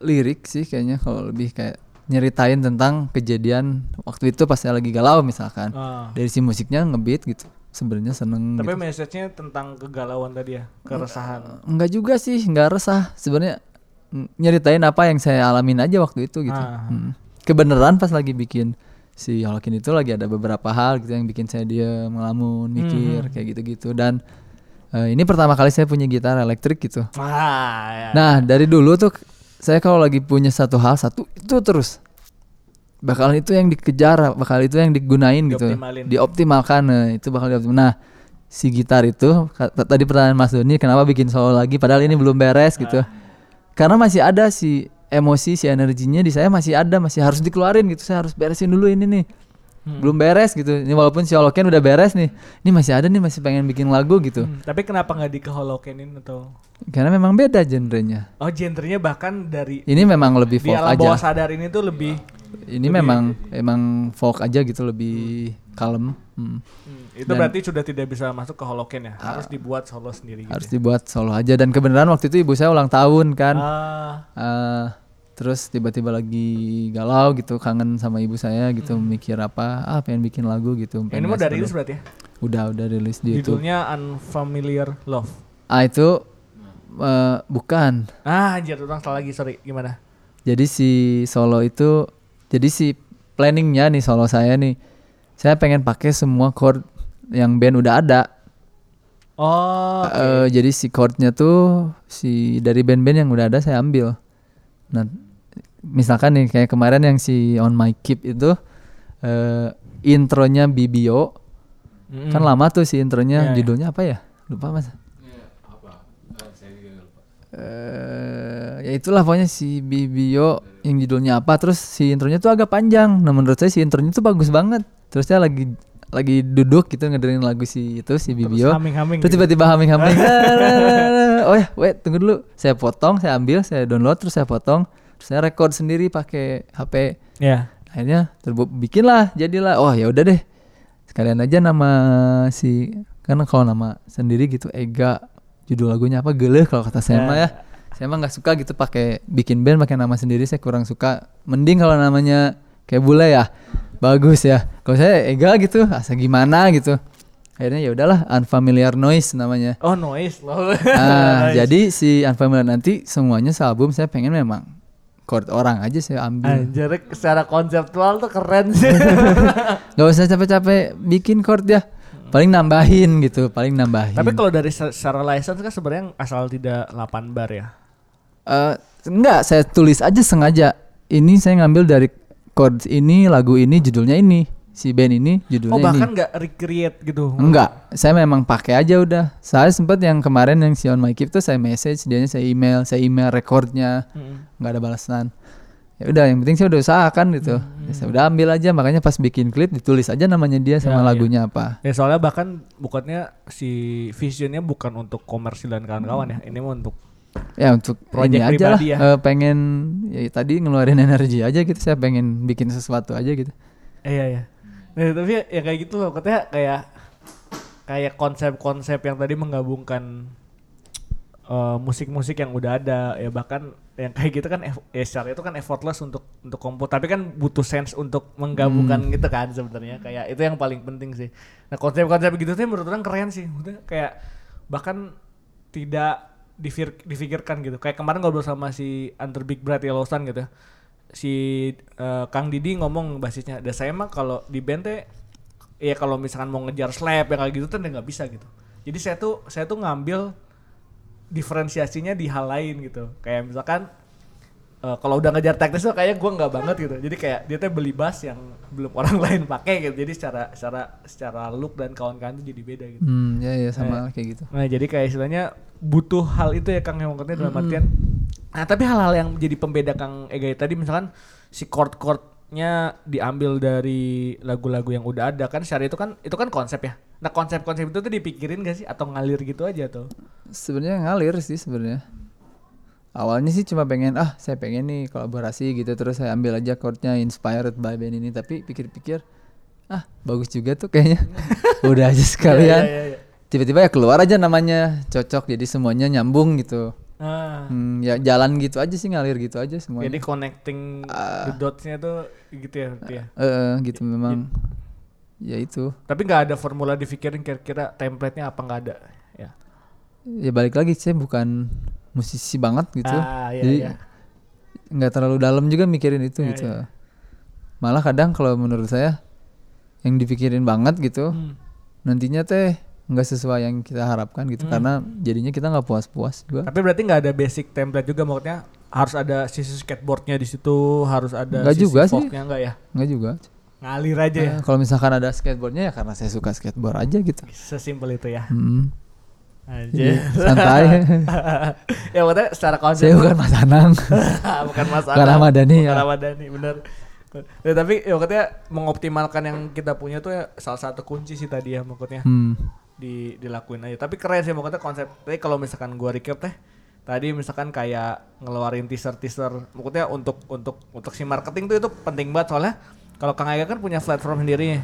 lirik sih kayaknya kalau lebih kayak nyeritain tentang kejadian waktu itu pas saya lagi galau misalkan Ah. dari si musiknya ngebeat gitu sebenarnya seneng Tapi gitu. message-nya tentang kegalauan tadi ya, keresahan. enggak juga sih enggak resah sebenarnya nyeritain apa yang saya alamin aja waktu itu gitu Ah. Hmm. kebenaran pas lagi bikin si Holokin itu lagi ada beberapa hal gitu yang bikin saya dia melamun mikir Hmm. kayak gitu-gitu dan eh, ini pertama kali saya punya gitar elektrik gitu Ah, ya. Nah dari dulu tuh saya kalau lagi punya satu hal satu itu terus bakal itu yang dikejar, bakal itu yang digunain gitu, dioptimalkan. Nah, itu bakal dioptimalkan. Nah si gitar itu tadi pertanyaan Mas Doni kenapa bikin solo lagi padahal ini belum beres gitu. Karena masih ada si emosi, si energinya di saya masih ada, masih harus dikeluarin gitu. Saya harus beresin dulu ini nih. Belum beres gitu. Ini walaupun si Holoken udah beres nih. Ini masih ada nih, masih pengen bikin lagu gitu. Hmm, tapi kenapa nggak di keholokenin atau Karena memang beda genrenya. Oh, genrenya bahkan dari Ini memang lebih di folk alam aja. bawah sadar ini tuh lebih Ini memang emang folk aja gitu lebih kalem. Hmm. Hmm, itu Dan- berarti sudah tidak bisa masuk ke holoken ya. Harus dibuat solo sendiri gitu. Harus ya. dibuat solo aja dan kebenaran waktu itu ibu saya ulang tahun kan. Ah, Eh, terus tiba-tiba lagi galau gitu, kangen sama ibu saya gitu, mikir apa, ah pengen bikin lagu gitu. ini mau dari rilis berarti ya. Udah udah rilis di YouTube. Judulnya Unfamiliar Love. Ah itu eh, bukan. Ah, anjir, ulang salah lagi, sorry. Gimana? Jadi si solo itu jadi si planningnya nih solo saya nih. Saya pengen pakai semua chord yang band udah ada. Oh, oke. Eh, jadi si chordnya tuh si dari band-band yang udah ada saya ambil. Nah, misalkan nih kayak kemarin yang si On My Keep itu eh intronya BBO Mm-mm. kan lama tuh si intronya Iya, iya. judulnya apa ya? Lupa mas. Eh ya itulah pokoknya si BBO yang judulnya apa terus si intronya tuh agak panjang. Nah menurut saya si intronya tuh bagus banget. Terus saya lagi lagi duduk gitu ngedengerin lagu si itu si Terus humming-humming Terus gitu. tiba-tiba humming-humming. <laughs> oh ya, wait, tunggu dulu. Saya potong, saya ambil, saya download, terus saya potong, terus saya record sendiri pakai HP. Ya. Akhirnya terbu- bikin lah, jadilah. Oh ya udah deh. Sekalian aja nama si karena kalau nama sendiri gitu Ega judul lagunya apa geleh kalau kata saya mah ya. Saya mah nggak suka gitu pakai bikin band pakai nama sendiri saya kurang suka. Mending kalau namanya kayak bule ya. Bagus ya. Kalau saya Ega gitu, asa gimana gitu. Akhirnya ya udahlah Unfamiliar Noise namanya. Oh, noise loh. Ah, <laughs> Nice. jadi si Unfamiliar nanti semuanya sealbum saya pengen memang chord orang aja saya ambil. Anjir, secara konseptual tuh keren sih. <laughs> Gak usah capek-capek bikin chord ya. Paling nambahin gitu, paling nambahin. Tapi kalau dari se- secara license kan sebenarnya asal tidak 8 bar ya. Eh, enggak, saya tulis aja sengaja. Ini saya ngambil dari chord ini, lagu ini, judulnya ini. Si band ini judulnya Oh, ini. bahkan nggak recreate gitu. Enggak, saya memang pakai aja udah. Saya sempat yang kemarin yang si On My Keep tuh saya message, dianya saya email, saya email recordnya, nggak ada balasan. Ya udah, yang penting saya udah usahakan gitu. Ya, saya udah ambil aja, makanya pas bikin klip ditulis aja namanya dia Ya, sama ya. lagunya apa. Ya soalnya bahkan bukannya si visionnya bukan untuk komersil dan kawan-kawan ya. Ini mau untuk Ya untuk ini aja lah, ya. eh, pengen ya tadi ngeluarin energi aja gitu. Saya pengen bikin sesuatu aja gitu. eh, iya ya. Nah, tapi ya, ya kayak gitu loh. Katanya kayak kayak konsep-konsep yang tadi menggabungkan eh, musik-musik yang udah ada ya bahkan yang kayak gitu kan ya secara itu kan effortless untuk untuk kompo tapi kan butuh sense untuk menggabungkan Hmm. gitu kan sebenarnya kayak itu yang paling penting sih. Nah konsep-konsep gitu tuh menurut orang keren sih Maksudnya kayak bahkan tidak difir- difikirkan gitu. Kayak kemarin ngobrol sama si Under Big Bright Yellowstone gitu si eh, Kang Didi ngomong basisnya dan saya mah kalau di band teh ya kalau misalkan mau ngejar slap yang kayak gitu tuh nggak bisa gitu. Jadi saya tuh saya tuh ngambil diferensiasinya di hal lain gitu. Kayak misalkan eh, kalau udah ngejar teknis tuh kayak gue nggak banget gitu. Jadi kayak dia tuh beli bass yang belum orang <laughs> lain pakai gitu. Jadi secara secara secara look dan kawan-kawan tuh jadi beda gitu. Hmm, ya ya sama kayak gitu. Nah jadi kayak istilahnya butuh hal itu ya Kang yang maksudnya dalam artian Nah tapi hal-hal yang jadi pembeda Kang Ega tadi misalkan si chord-chordnya diambil dari lagu-lagu yang udah ada kan secara itu kan itu kan konsep ya Nah konsep-konsep itu tuh dipikirin gak sih atau ngalir gitu aja tuh Sebenarnya ngalir sih sebenarnya. Awalnya sih cuma pengen ah saya pengen nih kolaborasi gitu terus saya ambil aja chordnya inspired by band ini tapi pikir-pikir ah bagus juga tuh kayaknya. <laughs> Udah aja sekalian. Iya, iya, iya. Tiba-tiba ya keluar aja namanya cocok jadi semuanya nyambung gitu. Ah, Hmm, ya jalan gitu aja sih ngalir gitu aja semuanya. Jadi connecting the dots-nya tuh gitu ya berarti ya Eh, eh, gitu memang. Ya itu. Tapi nggak ada formula dipikirin kira-kira template-nya apa nggak ada ya Ya balik lagi saya bukan musisi banget gitu. Ah, iya, Jadi iya. nggak terlalu dalam juga mikirin itu Iya, gitu. iya. Malah kadang kalau menurut saya yang dipikirin banget gitu, Hmm. nantinya teh nggak sesuai yang kita harapkan gitu Hmm. karena jadinya kita nggak puas-puas juga. Tapi berarti nggak ada basic template juga maksudnya harus ada sisi skateboardnya di situ, harus ada Nggak sisi juga sih. nggak ya? Nggak juga. Ngalir aja ya. Eh, kalau misalkan ada skateboardnya ya karena saya suka skateboard aja gitu. Sesimpel itu ya. Hmm. Aja. Jadi, santai. <laughs> ya maksudnya secara konsep saya bukan Mas Anang. <laughs> bukan Mas Bukan Dhani, bukan ya. Ahmad Dhani, bener. Ya, tapi ya maksudnya mengoptimalkan yang kita punya tuh ya salah satu kunci sih tadi ya maksudnya hmm. di dilakuin aja. Tapi keren sih maksudnya konsep. Tapi kalau misalkan gua recap teh tadi misalkan kayak ngeluarin teaser teaser maksudnya untuk untuk untuk si marketing tuh itu penting banget soalnya kalau Kang Ega kan punya platform sendiri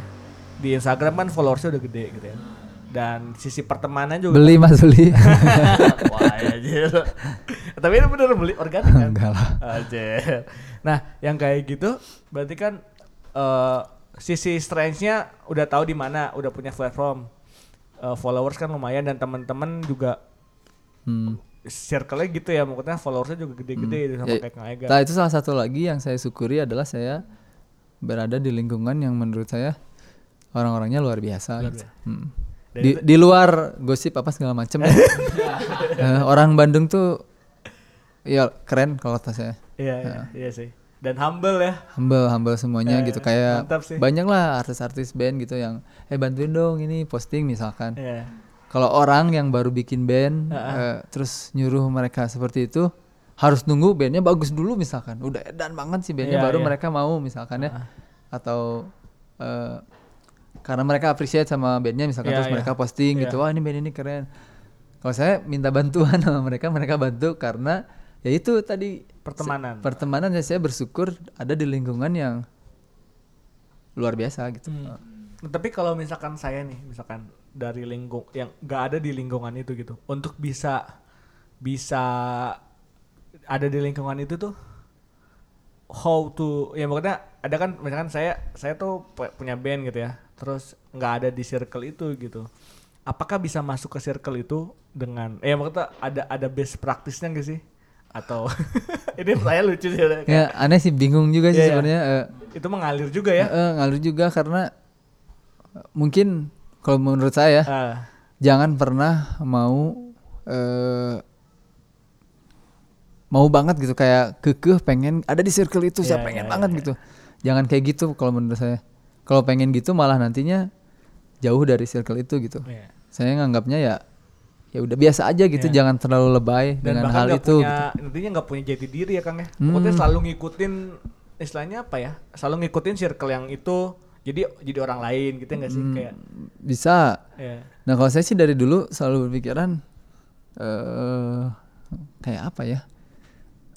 di Instagram kan followersnya udah gede gitu ya dan sisi pertemanan juga Beli Mas beli. <laughs> Wah aja. Tapi itu bener beli organik kan? Enggak lah. Aja. Nah, yang kayak gitu berarti kan eh sisi strength-nya udah tahu di mana, udah punya platform. Eh, followers kan lumayan dan teman-teman juga Hmm. circle-nya gitu ya maksudnya followersnya juga gede-gede gitu sama Ya, kayak Kang Ega Nah itu salah satu lagi yang saya syukuri adalah saya berada di lingkungan yang menurut saya orang-orangnya luar biasa. gitu. Hmm. Dan Di, di luar gosip apa segala macem ya. <laughs> Eh, orang Bandung tuh ya keren kalau kata saya. iya iya, iya sih dan humble ya Humble, humble semuanya Eh, gitu kayak banyak lah artis-artis band gitu yang eh bantuin dong ini posting misalkan. Iya. Kalau orang yang baru bikin band eh, terus nyuruh mereka seperti itu harus nunggu bandnya bagus dulu misalkan udah edan banget sih bandnya Iya, baru iya. mereka mau misalkan ya atau eh, karena mereka appreciate sama bandnya misalkan Iya, terus iya. mereka posting gitu Iya. wah ini band ini keren kalau saya minta bantuan <laughs> sama mereka mereka bantu karena ya itu tadi Pertemanan. pertemanan ya saya bersyukur ada di lingkungan yang luar biasa gitu Hmm. Tapi kalau misalkan saya nih, misalkan dari lingkung yang nggak ada di lingkungan itu gitu, untuk bisa bisa ada di lingkungan itu tuh how to ya maksudnya ada kan misalkan saya saya tuh pu- punya band gitu ya, terus nggak ada di circle itu gitu. Apakah bisa masuk ke circle itu dengan ya maksudnya ada ada best praktisnya nggak sih? Atau <laughs> ini saya lucu sih. kayak ya aneh sih bingung juga sih iya. sebenarnya eh, Itu mengalir juga ya. Eh, ngalir juga karena eh, mungkin kalau menurut saya Ah, jangan pernah mau eh mau banget gitu kayak kekeh pengen ada di circle itu saya Iya, pengen iya, banget iya. gitu. Jangan kayak gitu kalau menurut saya. Kalau pengen gitu malah nantinya jauh dari circle itu gitu. iya. Saya nganggapnya ya ya udah biasa aja gitu, Iya. jangan terlalu lebay dan dengan hal itu. punya gitu. intinya nggak punya jati diri ya kang ya Hmm. pokoknya selalu ngikutin istilahnya apa ya selalu ngikutin circle yang itu jadi jadi orang lain gitu nggak sih Hmm. kayak Bisa. ya Nah kalau saya sih dari dulu selalu berpikiran eh kayak apa ya?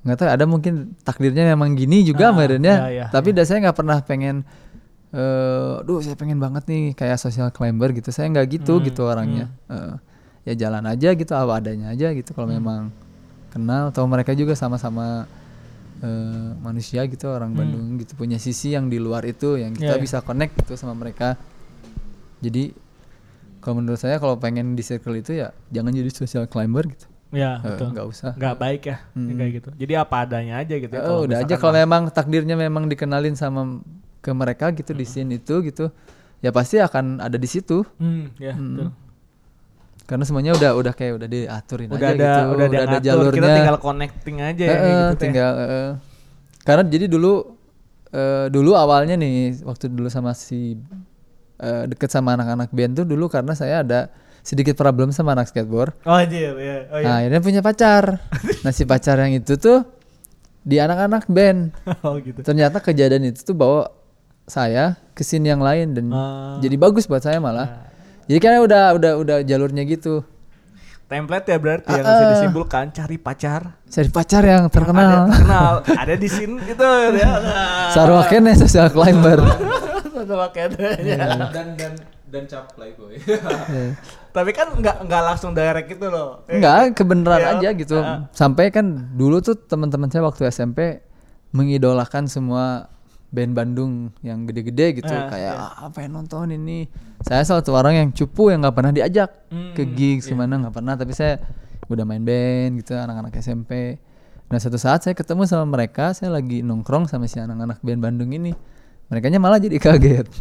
Nggak tahu ada mungkin takdirnya memang gini juga Ah, badannya. iya, iya, Tapi dah saya nggak pernah pengen eh duh saya pengen banget nih kayak social climber gitu. Saya nggak gitu Hmm, gitu orangnya. Eh, ya jalan aja gitu apa adanya aja gitu kalau Hmm. memang kenal atau mereka juga sama-sama eh, manusia gitu orang Bandung gitu punya sisi yang di luar itu yang kita Hmm. Iya, iya. bisa connect gitu sama mereka. Jadi kalau menurut saya kalau pengen di circle itu ya jangan jadi social climber gitu. Ya Eh, betul nggak usah. nggak baik ya Hmm. kayak gitu jadi apa adanya aja gitu ya, Oh, udah aja kalau memang takdirnya memang dikenalin sama ke mereka gitu di scene itu gitu. Ya pasti akan ada di situ hmm, ya Hmm. betul. karena semuanya udah udah kayak udah diaturin udah aja ada gitu. udah ada, ada jalurnya. kita tinggal connecting aja ya Eh, gitu teh. tinggal eh, eh. karena jadi dulu eh, dulu awalnya nih waktu dulu sama si eh, deket sama anak-anak band tuh dulu karena saya ada sedikit problem sama anak skateboard. oh ya oh iya Nah, akhirnya punya pacar. nah, si pacar yang itu tuh di anak-anak band. <laughs> oh gitu Ternyata kejadian itu tuh bawa saya ke scene yang lain dan Ah. jadi bagus buat saya malah. Jadi kan udah udah udah jalurnya gitu. template ya berarti yang Ah, bisa ah. disimpulkan cari pacar Cari pacar yang ada terkenal. terkenal ada di sini itu ya <laughs> Sarwa kene social climber. <laughs> sama kayaknya dan dan dan cap playboy. Iya. tapi kan nggak nggak langsung direct itu loh Eh, Enggak, kebenaran Iya. aja gitu. Ah. Sampai kan dulu tuh teman-teman saya waktu SMP mengidolakan semua band Bandung yang gede-gede gitu. Ah, kayak ah, pengen nonton ini. Saya salah satu orang yang cupu yang nggak pernah diajak ke Hmm, gigs ke mana nggak pernah. Tapi saya udah main band gitu anak-anak SMP. Nah satu saat saya ketemu sama mereka, saya lagi nongkrong sama si anak-anak band Bandung ini. Mereka malah jadi kaget. <laughs>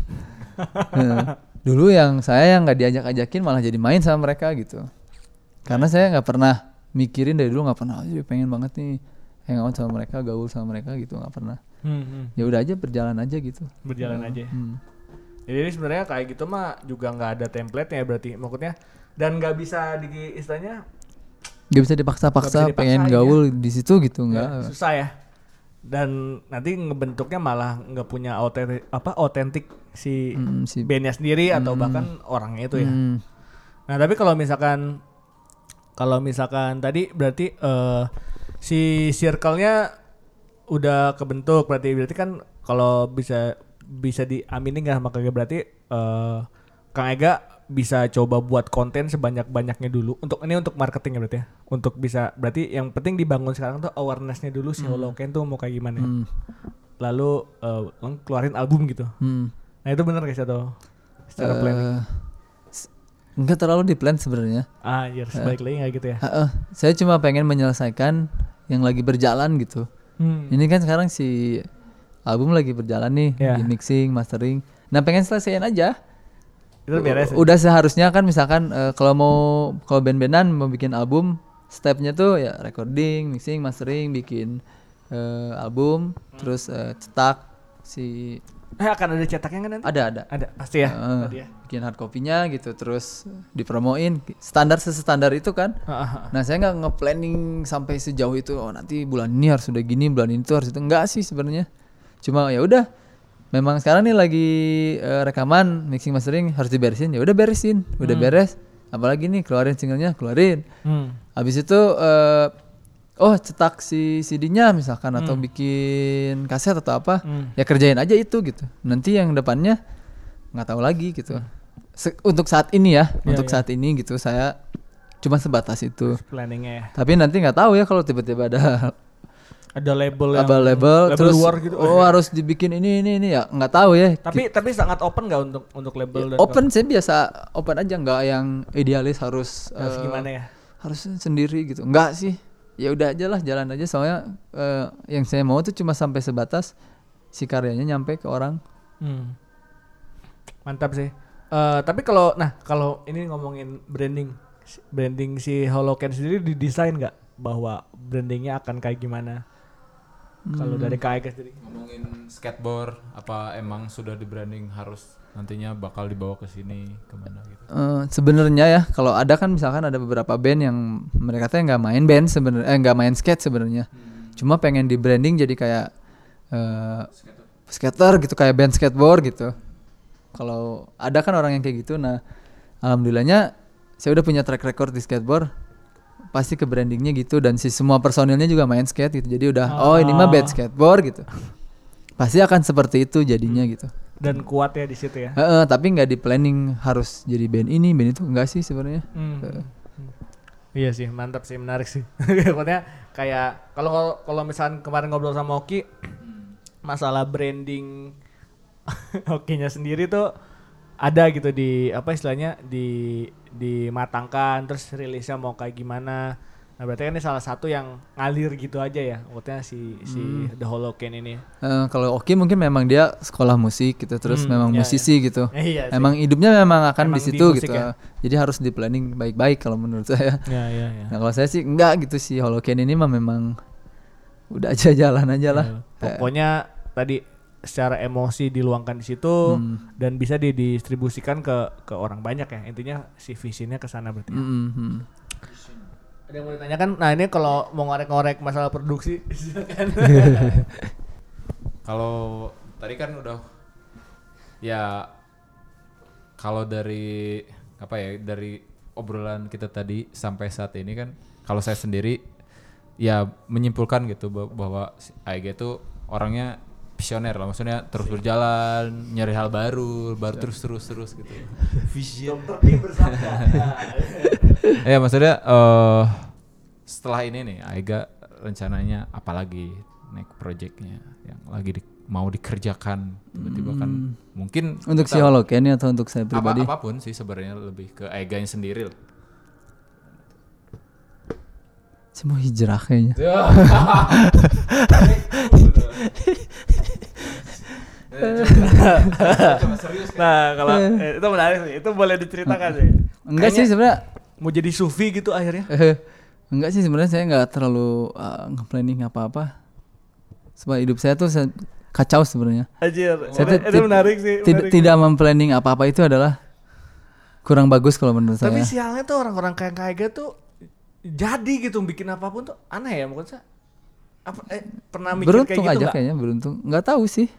Nah, dulu yang saya yang nggak diajak-ajakin malah jadi main sama mereka gitu. Karena saya nggak pernah mikirin dari dulu nggak pernah aja pengen banget nih hangout sama mereka gaul sama mereka gitu nggak pernah. Hmm, hmm. ya udah aja berjalan aja gitu. Berjalan aja. Hmm. jadi sebenarnya kayak gitu mah juga nggak ada template ya berarti maksudnya. Dan nggak bisa di istilahnya nggak bisa dipaksa-paksa pengen dipaksain gaul di situ gitu ya, nggak susah ya dan nanti ngebentuknya malah nggak punya otentik apa otentik si Hmm, si bandnya sendiri atau bahkan orangnya itu ya Hmm. Nah, tapi kalau misalkan kalau misalkan tadi berarti eh si circle-nya udah kebentuk berarti berarti kan kalau bisa bisa diamini nggak Ega berarti eh Kang Ega bisa coba buat konten sebanyak-banyaknya dulu untuk ini untuk marketing ya berarti ya untuk bisa berarti yang penting dibangun sekarang tuh awarenessnya dulu si Holocaine tuh mau kayak gimana ya. Hmm. lalu eh, keluarin album gitu Hmm. nah itu bener guys atau secara planning Eh, s- nggak terlalu di plan sebenarnya. Ah, iya, balik lagi nggak gitu ya. Heeh, saya cuma pengen menyelesaikan yang lagi berjalan gitu. Hmm. Ini kan sekarang si album lagi berjalan nih, Iya. di mixing, mastering. Nah pengen selesaiin aja. Itu beres. ya? Udah seharusnya kan misalkan eh, kalau mau kalau band-bandan mau bikin album, stepnya tuh ya recording, mixing, mastering, bikin eh, album, terus eh, cetak si Eh, akan ada cetaknya kan nanti? ada ada. Ada, pasti ya. Ya. bikin hard copy-nya gitu, terus dipromoin standar sestandar itu kan. Ah, ah, ah. Nah saya nggak nge-planning sampai sejauh itu. Oh nanti bulan ini harus udah gini, bulan ini tuh harus itu. Enggak sih sebenarnya. Cuma ya udah. Memang sekarang nih lagi eh, rekaman, mixing mastering harus diberesin. Ya udah beresin, udah beres. Apalagi nih keluarin singlenya, keluarin. Hmm. Habis itu eh, oh cetak si CD-nya misalkan atau bikin kaset atau apa, Hmm. ya kerjain aja itu gitu. Nanti yang depannya nggak tahu lagi gitu. Se- untuk saat ini ya, Ya, untuk ya. saat ini gitu saya cuma sebatas itu. Planningnya ya. Tapi nanti nggak tahu ya kalau tiba-tiba ada Ada label yang label label terus luar gitu. oh harus dibikin ini ini ini ya nggak tahu ya. tapi tapi sangat open nggak untuk untuk label dan open sih biasa open aja nggak yang idealis harus harus eh, gimana ya? harus sendiri gitu nggak sih ya udah aja lah jalan aja soalnya eh, yang saya mau tuh cuma sampai sebatas si karyanya nyampe ke orang Hmm. Mantap sih. Eh tapi kalau nah kalau ini ngomongin branding branding si Holocan sendiri didesain nggak bahwa brandingnya akan kayak gimana? Kalau dari KAG sendiri. Ngomongin skateboard, apa emang sudah di branding harus nantinya bakal dibawa ke sini ke mana gitu? Eh, sebenarnya ya kalau ada kan misalkan ada beberapa band yang mereka tuh nggak main band sebenarnya eh nggak main skate sebenarnya. Cuma pengen di branding jadi kayak eh skater gitu kayak band skateboard gitu. Kalau ada kan orang yang kayak gitu. Nah alhamdulillahnya saya udah punya track record di skateboard pasti ke brandingnya gitu dan si semua personilnya juga main skate gitu jadi udah oh ini mah band skateboard gitu pasti akan seperti itu jadinya gitu Dan kuat ya di situ ya. Heeh, tapi nggak di planning harus jadi band ini, band itu enggak sih sebenarnya. Hmm. Heeh. Iya sih, mantap sih, menarik sih. <laughs> Maksudnya kayak kalau kalau misalkan kemarin ngobrol sama Oki masalah branding <laughs> Okinya sendiri tuh ada gitu di apa istilahnya di dimatangkan terus rilisnya mau kayak gimana. Nah, berarti kan ini salah satu yang ngalir gitu aja ya. Maksudnya si si The Holocan ini. Eh, kalau Oki mungkin memang dia sekolah musik gitu, terus Hmm, memang iya, musisi gitu. Eh, <laughs> iya sih. Emang hidupnya memang akan Emang di di situ musik gitu. ya. Jadi harus di planning baik-baik kalau menurut <laughs> saya. Ya, ya, ya. Nah kalau saya sih enggak gitu sih Holocan ini mah memang udah aja jalan aja lah. Ya, Pokoknya tadi secara emosi diluangkan di situ Hmm. dan bisa didistribusikan ke ke orang banyak ya. Intinya si visinya ke sana berarti. Mm, mm. Ada yang mau ditanyakan? Nah, ini kalau mau ngorek-ngorek masalah produksi <laughs> silakan. Kalau tadi kan udah ya kalau dari apa ya dari obrolan kita tadi sampai saat ini kan kalau saya sendiri ya menyimpulkan gitu bah- bahwa AEG itu orangnya visioner lah maksudnya terus berjalan nyari hal baru baru terus terus terus gitu <laughs> Vision. <laughs> Ya maksudnya eh setelah ini nih Aiga rencananya apalagi next projectnya yang lagi di- mau dikerjakan tiba-tiba kan mungkin Untuk si kita- Holocan atau untuk saya apa pribadi? apa pun sih sebenarnya lebih ke Aiganya sendiri lah. Saya mau hijrah kayaknya. <laughs> <laughs> nah, kalau eh, itu menarik sih. Itu boleh diceritakan sih. Enggak sih sebenarnya mau jadi sufi gitu akhirnya. Eh, enggak sih sebenarnya saya nggak terlalu uh, nge-planning apa-apa. Sebab hidup saya tuh kacau sebenarnya. Anjir. Saya itu, tuh itu ti- menarik sih. Tidak menarik. tidak memplanning apa-apa itu adalah kurang bagus kalau menurut Tapi saya. sialnya tuh orang-orang kayak kayak tuh jadi gitu bikin apa pun tuh aneh ya menurut saya. Apa eh, pernah mikir beruntung kayak gitu aja nggak? kayaknya beruntung. Nggak tahu sih.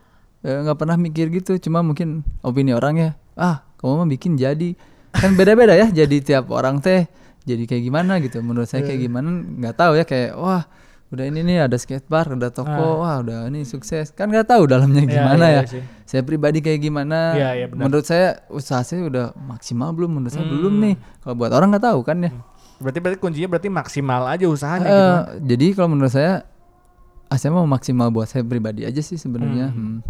Eh, nggak pernah mikir gitu. Cuma mungkin opini orangnya. Ah, kamu mah bikin jadi. Kan beda-beda ya. Jadi tiap orang teh jadi kayak gimana gitu. Menurut saya Iya. kayak gimana nggak tahu ya kayak wah udah ini nih ada skatepark, ada toko, Ah. wah udah ini sukses. Kan nggak tahu dalamnya Iya, gimana iya, ya. iya sih. Saya pribadi kayak gimana? Iya, iya, benar. menurut saya usaha saya udah maksimal belum? Menurut saya belum Hmm. nih. Kalau buat orang nggak tahu kan ya. Berarti berarti kuncinya berarti maksimal aja usahanya Eh, gitu. kan. Jadi kalau menurut saya, ah, saya mau maksimal buat saya pribadi aja sih sebenarnya. Hmm.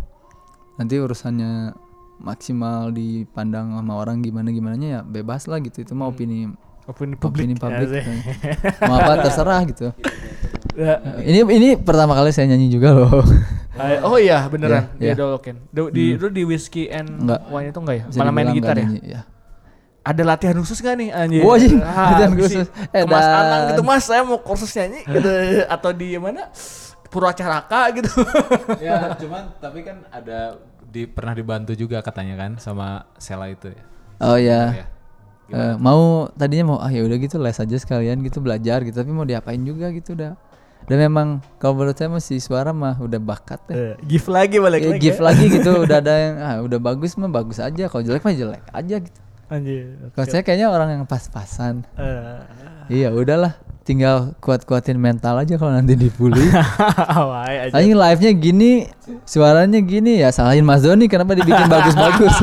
Nanti urusannya maksimal dipandang sama orang gimana gimananya ya bebas lah gitu itu mah opini Opini publik. opini publik Ya, <laughs> kan. mau apa terserah gitu ya. ini ini pertama kali saya nyanyi juga loh Oh iya beneran Iya, di iya. Doloken. Di, di, lu di whiskey and Enggak. wine itu enggak ya? Bisa Malah main gitar ya? ya. Ada latihan khusus gak nih anjir? Oh, anjing, Ah, latihan khusus. ke Mas. Anang gitu Mas, saya mau kursus nyanyi gitu <laughs> atau di mana? Purwacaraka gitu. <laughs> ya <laughs> cuman tapi kan ada di pernah dibantu juga katanya kan sama Sela itu ya. oh ya Ya. Eh, mau tadinya mau ah ya udah gitu les aja sekalian gitu belajar gitu tapi mau diapain juga gitu udah dan memang kalau menurut saya masih suara mah udah bakat ya. Eh, Gift lagi balik Ya, lagi. gift lagi gitu <laughs> udah ada yang ah udah bagus mah bagus aja kalau jelek mah jelek aja gitu Anjir. kalau saya kayaknya orang yang pas-pasan Eh, iya udahlah tinggal kuat-kuatin mental aja kalau nanti dibully. <laughs> Anjing live-nya gini, suaranya gini ya salahin Mas Doni kenapa dibikin bagus-bagus.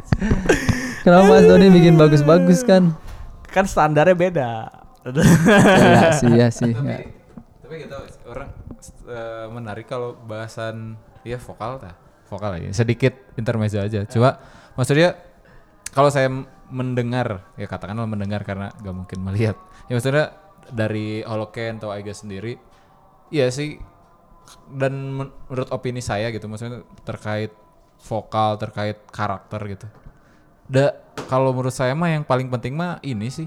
<laughs> kenapa Mas Doni bikin bagus-bagus kan? Kan standarnya beda. ya sih, ya sih. tapi ya. tapi kita orang eh, menarik kalau bahasan ya vokal ta vokal aja sedikit intermezzo aja coba maksudnya kalau saya mendengar ya katakanlah mendengar karena gak mungkin melihat ya maksudnya dari Holoken atau Aiga sendiri iya sih dan men- menurut opini saya gitu maksudnya terkait vokal terkait karakter gitu da kalau menurut saya mah yang paling penting mah ini sih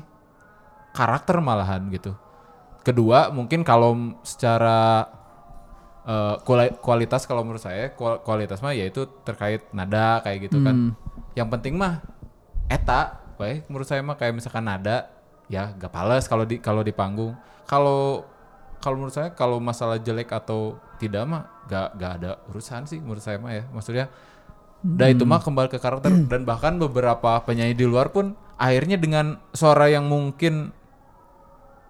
karakter malahan gitu. Kedua mungkin kalau secara kuali- kualitas kalau menurut saya kual- kualitas mah yaitu terkait nada kayak gitu kan. Yang penting mah eta, baik menurut saya mah kayak misalkan nada ya gak pales kalau di kalau di panggung. Kalau kalau menurut saya kalau masalah jelek atau tidak mah gak gak ada urusan sih menurut saya mah ya. Maksudnya Dan itu mah kembali ke karakter dan bahkan beberapa penyanyi di luar pun akhirnya dengan suara yang mungkin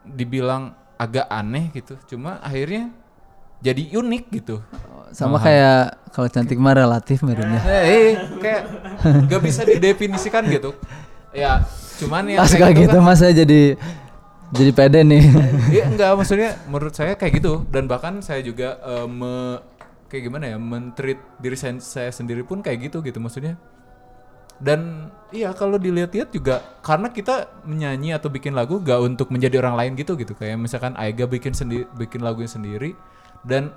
dibilang agak aneh gitu. Cuma akhirnya jadi unik gitu. Sama kayak kalau cantik mah relatif merenya. Eh, eh, kayak nggak bisa didefinisikan gitu. Ya, cuman yang Pas kayak kayak gitu kan- mas saya jadi jadi pede nih. <laughs> Iya enggak maksudnya menurut saya kayak gitu. Dan bahkan saya juga eh, me, kayak gimana ya mentreat diri saya, saya sendiri pun kayak gitu gitu maksudnya. Dan iya kalau dilihat-lihat juga karena kita menyanyi atau bikin lagu gak untuk menjadi orang lain gitu gitu. Kayak misalkan Aiga bikin sendiri bikin lagunya sendiri dan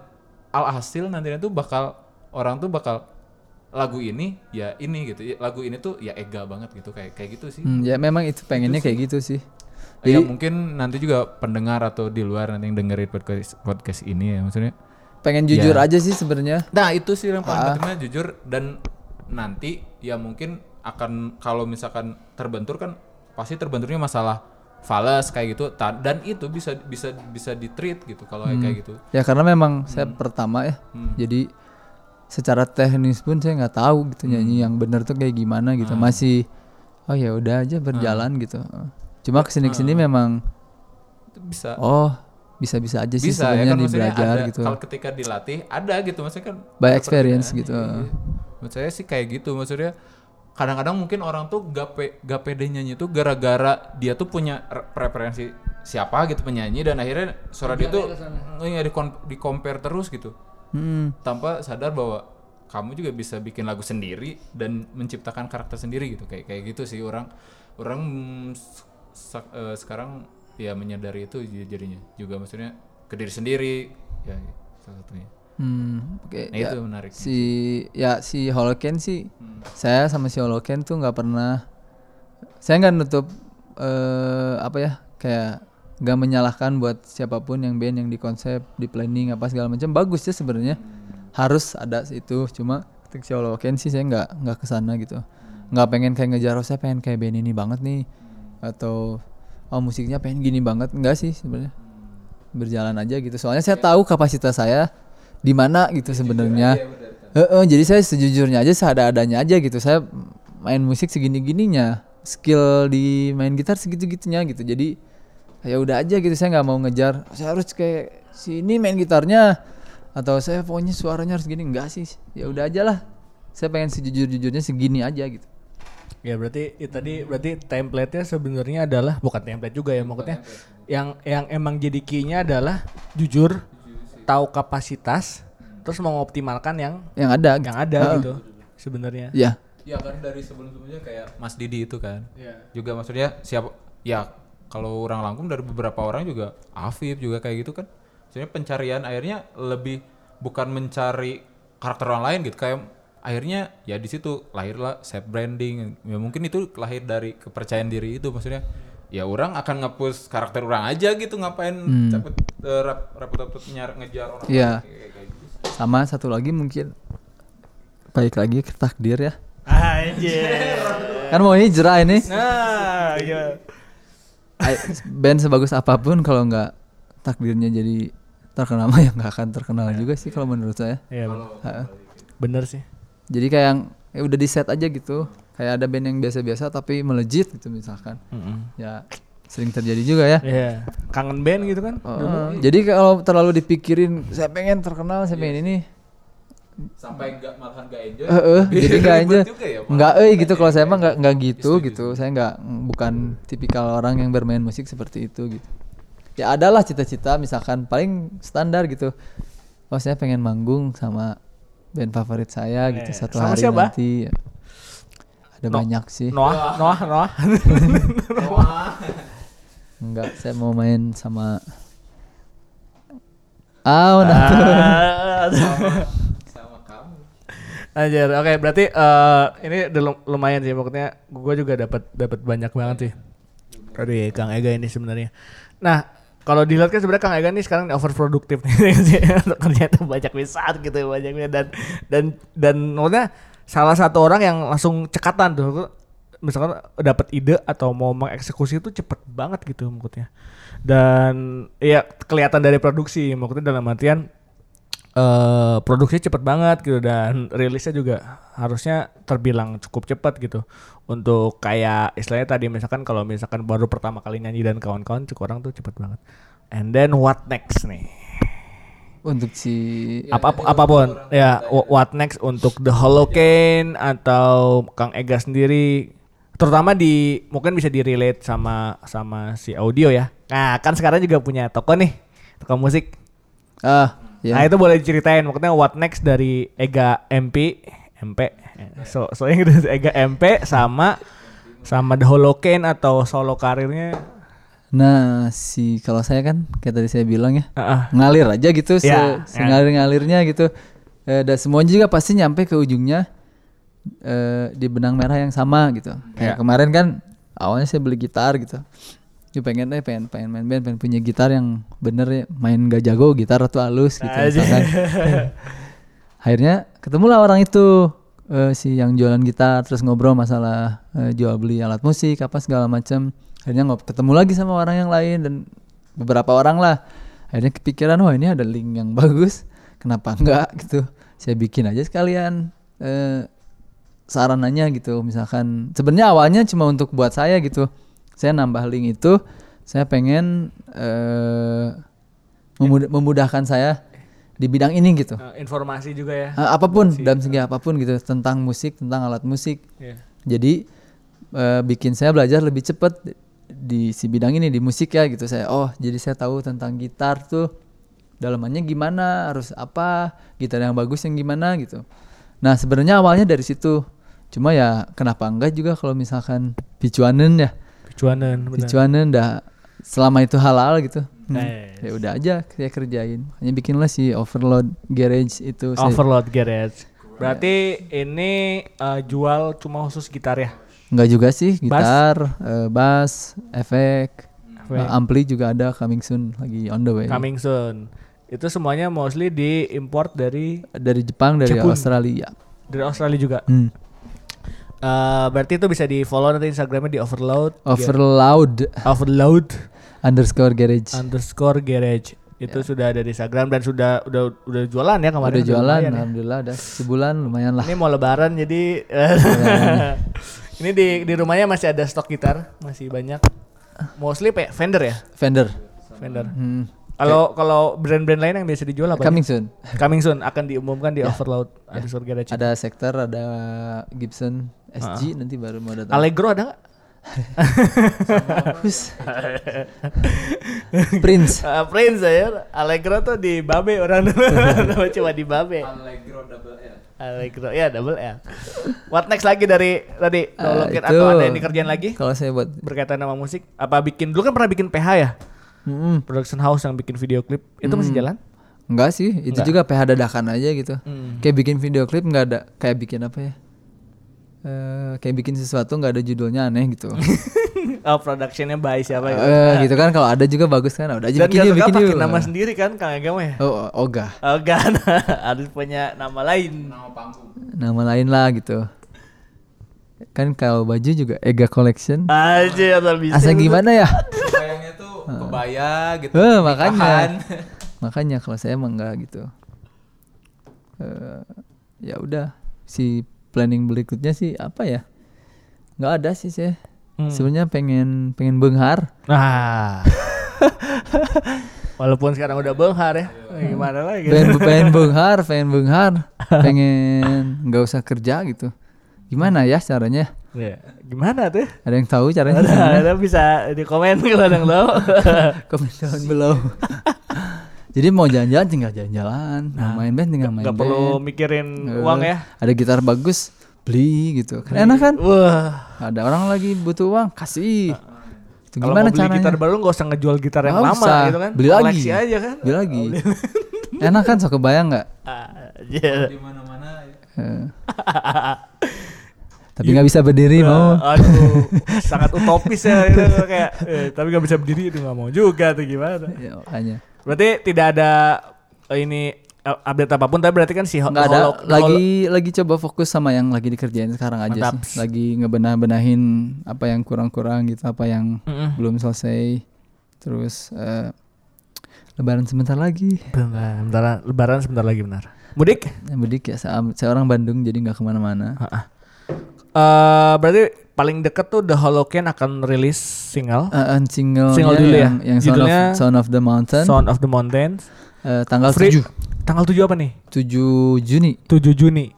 alhasil nantinya tuh bakal orang tuh bakal lagu ini ya ini gitu Ya, lagu ini tuh ya Ega banget gitu kayak kayak gitu sih Hmm, ya memang itu pengennya kayak gitu sih. ya mungkin nanti juga pendengar atau di luar nanti yang dengerin podcast podcast ini ya maksudnya Pengen jujur Ya. aja sih sebenarnya. nah itu sih yang paling Ah. pentingnya jujur dan nanti ya mungkin akan kalau misalkan terbentur kan pasti terbenturnya masalah fals kayak gitu dan itu bisa bisa bisa di treat gitu kalau kayak gitu Ya karena memang saya pertama ya. Jadi secara teknis pun saya nggak tahu gitu nyanyi yang bener tuh kayak gimana gitu. Masih oh ya udah aja berjalan gitu. Cuma ke sini ke sini memang itu bisa oh bisa-bisa aja sih bisa ya sebenarnya kan nih maksudnya belajar ada gitu. kalau ketika dilatih ada gitu maksudnya kan By experience gitu. iya. menurut saya sih kayak gitu maksudnya kadang-kadang mungkin orang tuh gak, pe, gak pede nyanyi tuh gara-gara dia tuh punya re- preferensi siapa gitu penyanyi dan akhirnya suara dia tuh ya di, di compare terus gitu Hmm. tanpa sadar bahwa kamu juga bisa bikin lagu sendiri dan menciptakan karakter sendiri gitu kayak kayak gitu sih orang orang mm, se- eh, sekarang ya menyadari itu jadinya juga maksudnya ke diri sendiri ya salah satunya Hmm, oke. nah ya, itu menarik si ya si Holoken sih saya sama si Holoken tuh nggak pernah saya nggak nutup eh apa ya kayak nggak menyalahkan buat siapa pun yang band yang di konsep di planning apa segala macam. Bagus ya sebenarnya. Harus ada itu. Cuma ketika Holoken sih saya nggak nggak ke sana gitu. Nggak pengen kayak ngejar oh, saya pengen kayak band ini banget nih. Atau oh musiknya pengen gini banget. Enggak sih sebenarnya. Berjalan aja gitu. Soalnya saya tahu kapasitas saya di mana gitu sebenarnya. Heeh, jadi saya sejujurnya aja seada-adanya aja gitu. Saya main musik segini-gininya. Skill di main gitar segitu-gitunya gitu. Jadi ya udah aja gitu saya nggak mau ngejar saya harus kayak si ini main gitarnya atau saya pokoknya suaranya harus gini enggak sih ya udah aja lah saya pengen sejujur-jujurnya segini aja gitu Ya berarti ya tadi berarti template-nya sebenarnya adalah bukan template juga ya maksudnya yang yang emang jadi key-nya adalah jujur, tahu kapasitas, terus mengoptimalkan yang yang ada gitu. yang ada Heeh. gitu sebenarnya. ya Ya kan dari sebelum-sebelumnya kayak Mas Didi itu kan. Iya. Juga maksudnya siapa ya kalau orang Langkum dari beberapa orang juga Afif juga kayak gitu kan. Sebenarnya pencarian akhirnya lebih bukan mencari karakter orang lain gitu kayak akhirnya ya di situ lahirlah self branding. Ya mungkin itu lahir dari kepercayaan diri itu maksudnya ya orang akan ngapus karakter orang aja gitu ngapain cepet eh, rap- rapet-rapet nyar ngejar orang Iya. lain kayak- kayak gitu. Sama satu lagi mungkin baik lagi ke takdir ya. Anjir. Kan mau hijrah ini. Nah, iya. Band sebagus apa pun kalau nggak takdirnya jadi terkenal mah ya nggak akan terkenal juga sih kalau menurut saya. Iya, bener. Ha. bener sih. Jadi kayak yang ya udah di set aja gitu. Kayak ada band yang biasa-biasa tapi melejit gitu misalkan. Ya sering terjadi juga ya. Iya. Kangen band gitu kan? Oh, jadi kalau terlalu dipikirin saya pengen terkenal, saya pengen ini. Sampai enggak malahan enggak enjoy. Eh, eh, <laughs> jadi nggak juga ya. Nggak eh gitu kalau saya mah nggak nggak gitu gitu. Saya nggak bukan tipikal orang yang bermain musik seperti itu gitu. Ya adalah cita-cita misalkan paling standar gitu. Oh saya pengen manggung sama band favorit saya gitu Eh, satu sama hari siapa? nanti. Ada No- banyak sih. Noah, Noah, Noah. Enggak, <laughs> saya mau main sama Ah, udah. Anjir, oke berarti eh, ini lumayan sih pokoknya gue juga dapat dapat banyak banget sih. Dari Kang Ega ini sebenarnya. Nah, kalau dilihat kan sebenarnya Kang Ega ini sekarang overproduktif nih <laughs> sih. Untuk kerja itu banyak wisat gitu banyaknya dan dan dan maksudnya salah satu orang yang langsung cekatan tuh misalkan dapat ide atau mau mengeksekusi itu cepet banget gitu maksudnya dan ya kelihatan dari produksi maksudnya dalam artian eh produksinya cepet banget gitu dan rilisnya juga harusnya terbilang cukup cepat gitu. Untuk kayak istilahnya tadi misalkan kalau misalkan baru pertama kali nyanyi dan kawan-kawan cukup orang tuh cepet banget. And then what next nih? Untuk si apa apa pun ya wh- what next untuk the Holocane atau Kang Ega sendiri. Terutama di mungkin bisa di relate sama sama si audio ya. Nah kan sekarang juga punya toko nih toko musik. Ah, ya. Nah itu boleh diceritain maksudnya what next dari Ega MP MP so so yang itu <laughs> Ega MP sama sama The Holocane atau solo karirnya Nah, si kalau saya kan kayak tadi saya bilang ya, ah. ngalir aja gitu, se, Ya, ya. ngalir-ngalirnya gitu. Eh, dan semuanya juga pasti nyampe ke ujungnya eh, di benang merah yang sama gitu. Kayak Ya. kemarin kan awalnya saya beli gitar gitu. Ya pengen deh pengen pengen main band, pengen punya gitar yang bener ya, main gak jago gitar atau halus gitu Aja. misalkan. <laughs> Akhirnya ketemulah orang itu eh, si yang jualan gitar terus ngobrol masalah eh, jual beli alat musik apa segala macam. Akhirnya ngob ketemu lagi sama orang yang lain dan beberapa orang lah. Akhirnya kepikiran wah ini ada link yang bagus. Kenapa enggak gitu. Saya bikin aja sekalian eh, sarananya gitu. Misalkan sebenarnya awalnya cuma untuk buat saya gitu. Saya nambah link itu saya pengen eh, memud- memudahkan saya di bidang ini gitu. Eh, informasi juga ya. Eh, apa pun dalam segi apa pun gitu tentang musik tentang alat musik Iya. jadi eh, bikin saya belajar lebih cepat di si bidang ini di musik ya gitu saya oh jadi saya tahu tentang gitar tuh dalamannya gimana harus apa gitar yang bagus yang gimana gitu nah sebenarnya awalnya dari situ cuma ya kenapa enggak juga kalau misalkan picuanen ya Picuanan benar. picuanen dah selama itu halal gitu Hmm, Nice. ya udah aja saya kerjain hanya bikinlah si overload garage itu saya- Overload Garage. Berarti ini eh, jual cuma khusus gitar ya? Enggak juga sih, Bass? gitar, eh, bass, efek, Efek. eh, ampli juga ada coming soon lagi on the way. Coming soon. Itu semuanya mostly diimport dari Dari Jepang, dari Jepun. Australia. dari Australia juga. Hmm. Eh, berarti itu bisa di follow nanti Instagramnya di Overload. Overload. Overload. Underscore garage. underscore garage. Itu sudah ada di Instagram dan sudah udah udah jualan ya kemarin. Udah jualan, lumayan ya. alhamdulillah udah sebulan lumayan lah. ini mau lebaran jadi <laughs> ini di di rumahnya masih ada stok gitar masih banyak. Mostly pe vendor ya? Vendor. vendor Hmm. kalau kalau brand-brand lain yang biasa dijual apa Coming soon. coming soon akan diumumkan di Overload underscore garage Ada Sector, ada Gibson, SG nanti baru mau datang. Allegro ada nggak <laughs> Prince. Eh, <laughs> Prince ya Allegro tuh di Babe orang <laughs> nama cuma di Babe Allegro double L. Allegro. Ya double L. What next lagi dari tadi itu. atau ada yang dikerjain lagi Kalau saya buat berkaitan sama musik? Apa bikin dulu kan pernah bikin PH ya? Mm-mm. Production house yang bikin video klip itu masih Hmm. jalan? Enggak sih, itu Enggak. juga PH dadakan aja gitu. Hmm. Kayak bikin video klip nggak ada, kayak bikin apa ya? Eh, kayak bikin sesuatu nggak ada judulnya aneh gitu. <laughs> oh productionnya by siapa gitu? Eh, gitu kan kalau ada juga bagus kan. Udah aja Dan bikin bikin pakai nama sendiri kan Kang Ega mah ya? Oh, Oga. Oh enggak, harus <laughs> punya nama lain. Nama lain lah gitu. Kan kalau baju juga Ega Collection. Aja atau bisa. Asa gimana ya? Kayaknya tuh <laughs> kebaya gitu. Eh, makanya. Makanya kalau saya emang enggak gitu. Eh, ya udah si planning berikutnya sih apa ya? Nggak ada sih saya. Hmm. Sebenarnya pengen pengen benghar. Nah. <laughs> Walaupun sekarang udah benghar ya. Gimana lagi? pengen pengen <laughs> benghar, pengen benghar, pengen nggak usah kerja gitu. Gimana ya caranya? Ya, gimana tuh? Ada yang tahu caranya? Ada, ada bisa di komen kalau ada yang tahu. <laughs> Komen down below. Jadi mau jalan-jalan tinggal jalan-jalan, mau main band tinggal main Gak band. perlu mikirin Eh, uang ya. Ada gitar bagus, beli gitu. Kan enak kan? Wah. Ada orang lagi butuh uang, kasih. Itu Kalau gimana mau beli caranya? gitar baru nggak usah ngejual gitar yang Nggak lama usah, gitu kan. Beli lagi. Koleksi aja kan. Beli lagi. <laughs> enak kan sok kebayang nggak? Aja. Di mana-mana ya. Eh. <laughs> Tapi nggak bisa berdiri mau. Aduh, <laughs> sangat utopis ya itu kayak eh, tapi nggak bisa berdiri itu nggak mau juga tuh gimana. Ya, makanya. Berarti tidak ada eh, ini eh, update apa pun tapi berarti kan si ho- nggak ada holo- lagi lagi coba fokus sama yang lagi dikerjain sekarang aja Mantap. sih lagi ngebenah-benahin apa yang kurang-kurang gitu apa yang Mm-mm. belum selesai terus eh, lebaran sebentar lagi Bentar, bentar, lebaran sebentar lagi benar. Mudik? mudik ya saya, saya orang Bandung jadi nggak ke mana-mana Eh berarti paling deket tuh The Holocaine akan rilis single Eh, eh, single Single dulu ya? yang, yang Sound, of, Judulnya Sound of the Mountain Sound of the Mountains. eh, tanggal Free- 7 Tanggal 7 apa nih? 7 Juni 7 Juni.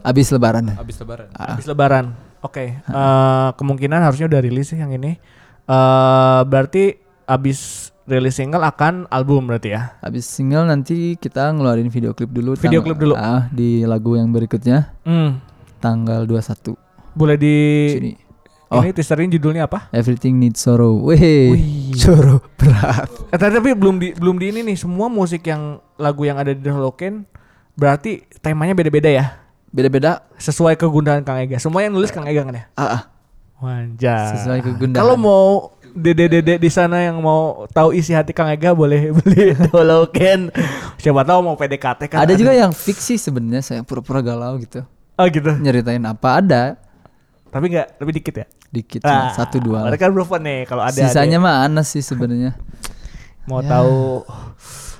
abis lebaran Habis lebaran. Ah. Habis lebaran. Oke. eh, kemungkinan harusnya udah rilis sih yang ini. Eh berarti abis rilis single akan album berarti ya. abis single nanti kita ngeluarin video klip dulu Video klip dulu. ah, di lagu yang berikutnya Hmm. tanggal 21 Boleh di Juni Oh. ini teaserin judulnya apa? Everything Needs Sorrow. Wih, sorrow berat. Eh, tapi belum di belum di ini nih semua musik yang lagu yang ada di The Holocaine berarti temanya beda-beda ya. Beda-beda. Sesuai kegundahan Kang Ega. Semua yang nulis Kang Ega kan ya? Ah, ah. Wajah. Sesuai kegundahan. Kalau mau dede-dede di sana yang mau tahu isi hati Kang Ega boleh beli <laughs> The Holocaine. Siapa tahu mau PDKT kan. ada juga yang fiksi sebenarnya saya pura-pura galau gitu. Oh gitu. Nyeritain apa ada Tapi enggak, tapi dikit ya. dikit cuma Ah, satu dua. lah. Mereka proven nih kalau ada Sisanya ada mah anas sih sebenarnya. mau Ya. tahu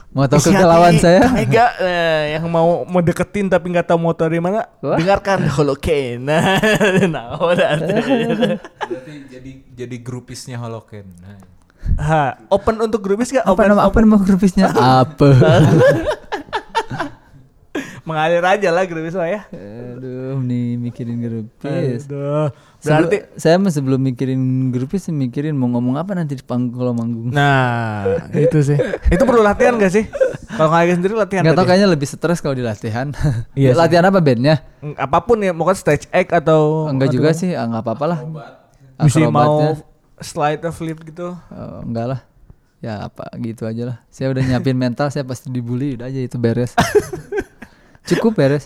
Mau tahu kegalauan saya? Ega eh, yang mau mau deketin tapi nggak tahu mau tahu dari mana, Wah. dengarkan Holocaine. <laughs> nah, udah. Berarti jadi jadi grupisnya Holoken. Nah. Ha, open untuk grupis gak? Apa Open, nama apa open. nama grupisnya? <laughs> apa? <laughs> Mengalir aja lah grupis mah ya. Aduh, nih mikirin grupis. Aduh. Berarti saya mah sebelum mikirin grupis mikirin mau ngomong apa nanti di panggung kalau manggung. Nah, itu sih. Itu perlu latihan gak sih? Kalau Ega sendiri latihan tahu tadi? kayaknya lebih stres kalau di latihan. Iya latihan apa bandnya? Mm, Apa pun ya, mau kan stage act atau Enggak juga sih, ah, nggak apa-apa lah. Mesti mau slide atau flip gitu. Oh, enggak lah. Ya apa gitu aja lah. Saya udah nyiapin mental, saya pasti dibully, udah aja itu beres. <laughs> Cukup beres.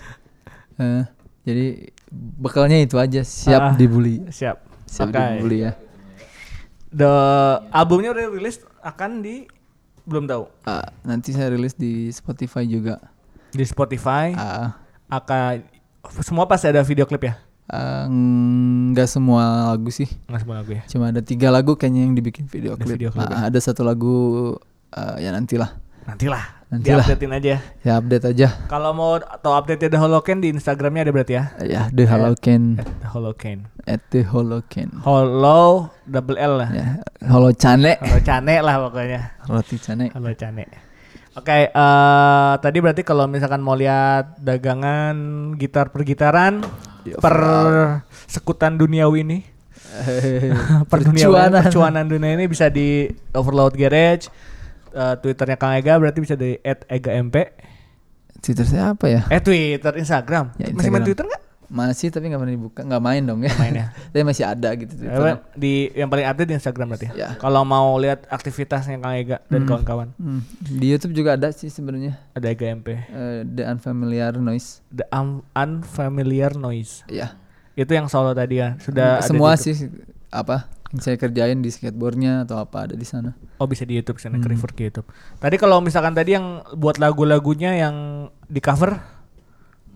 Eh, jadi bekalnya itu aja, siap Ah. dibully. Siap. Siap Oke. dibully ya. The albumnya udah rilis akan di belum tahu Ah, nanti saya rilis di Spotify juga. di Spotify Ah, akan semua pasti ada video klip ya ah, enggak semua lagu sih. nggak semua lagu ya Cuma ada tiga lagu kayaknya yang dibikin video Ada klip. video klip Ah, ada satu lagu ah, ya nantilah. nantilah Nantilah. diupdatein aja Ya update aja. kalau mau atau update The Holocaine di Instagramnya ada berarti ya Ya, The Holocaine at The Holocaine at The Holocaine. Holo double L lah Ya, Holo Cane. Holo cane lah pokoknya Roti Cane. Halo Cane. Oke, eh tadi berarti kalau misalkan mau lihat dagangan gitar pergitaran Yo, per sekutan duniawi ini, <laughs> per duniawi, Percuanan. percuanan dunia ini bisa di Overload Garage. Eh, Twitternya Kang Ega berarti bisa di @egamp. Twitter saya apa ya? Eh Twitter, Instagram. Ya, Masih main Instagram. Twitter nggak? Masih tapi nggak pernah dibuka, nggak main dong ya. Main ya. <laughs> tapi masih ada gitu Twitter. Eh, di yang paling update di Instagram berarti ya. Ya. Kalau mau lihat aktivitasnya Kang Ega dan kawan-kawan, Hmm, Di YouTube juga ada sih sebenarnya ada Ega MP. eh, The Unfamiliar Noise. The Un- Unfamiliar Noise. Ya. Itu yang solo tadi ya. Sudah ada semua sih apa saya kerjain di skateboardnya atau apa ada di sana. Oh bisa di YouTube sana Hmm. ke YouTube. Tadi kalau misalkan tadi yang buat lagu-lagunya yang di cover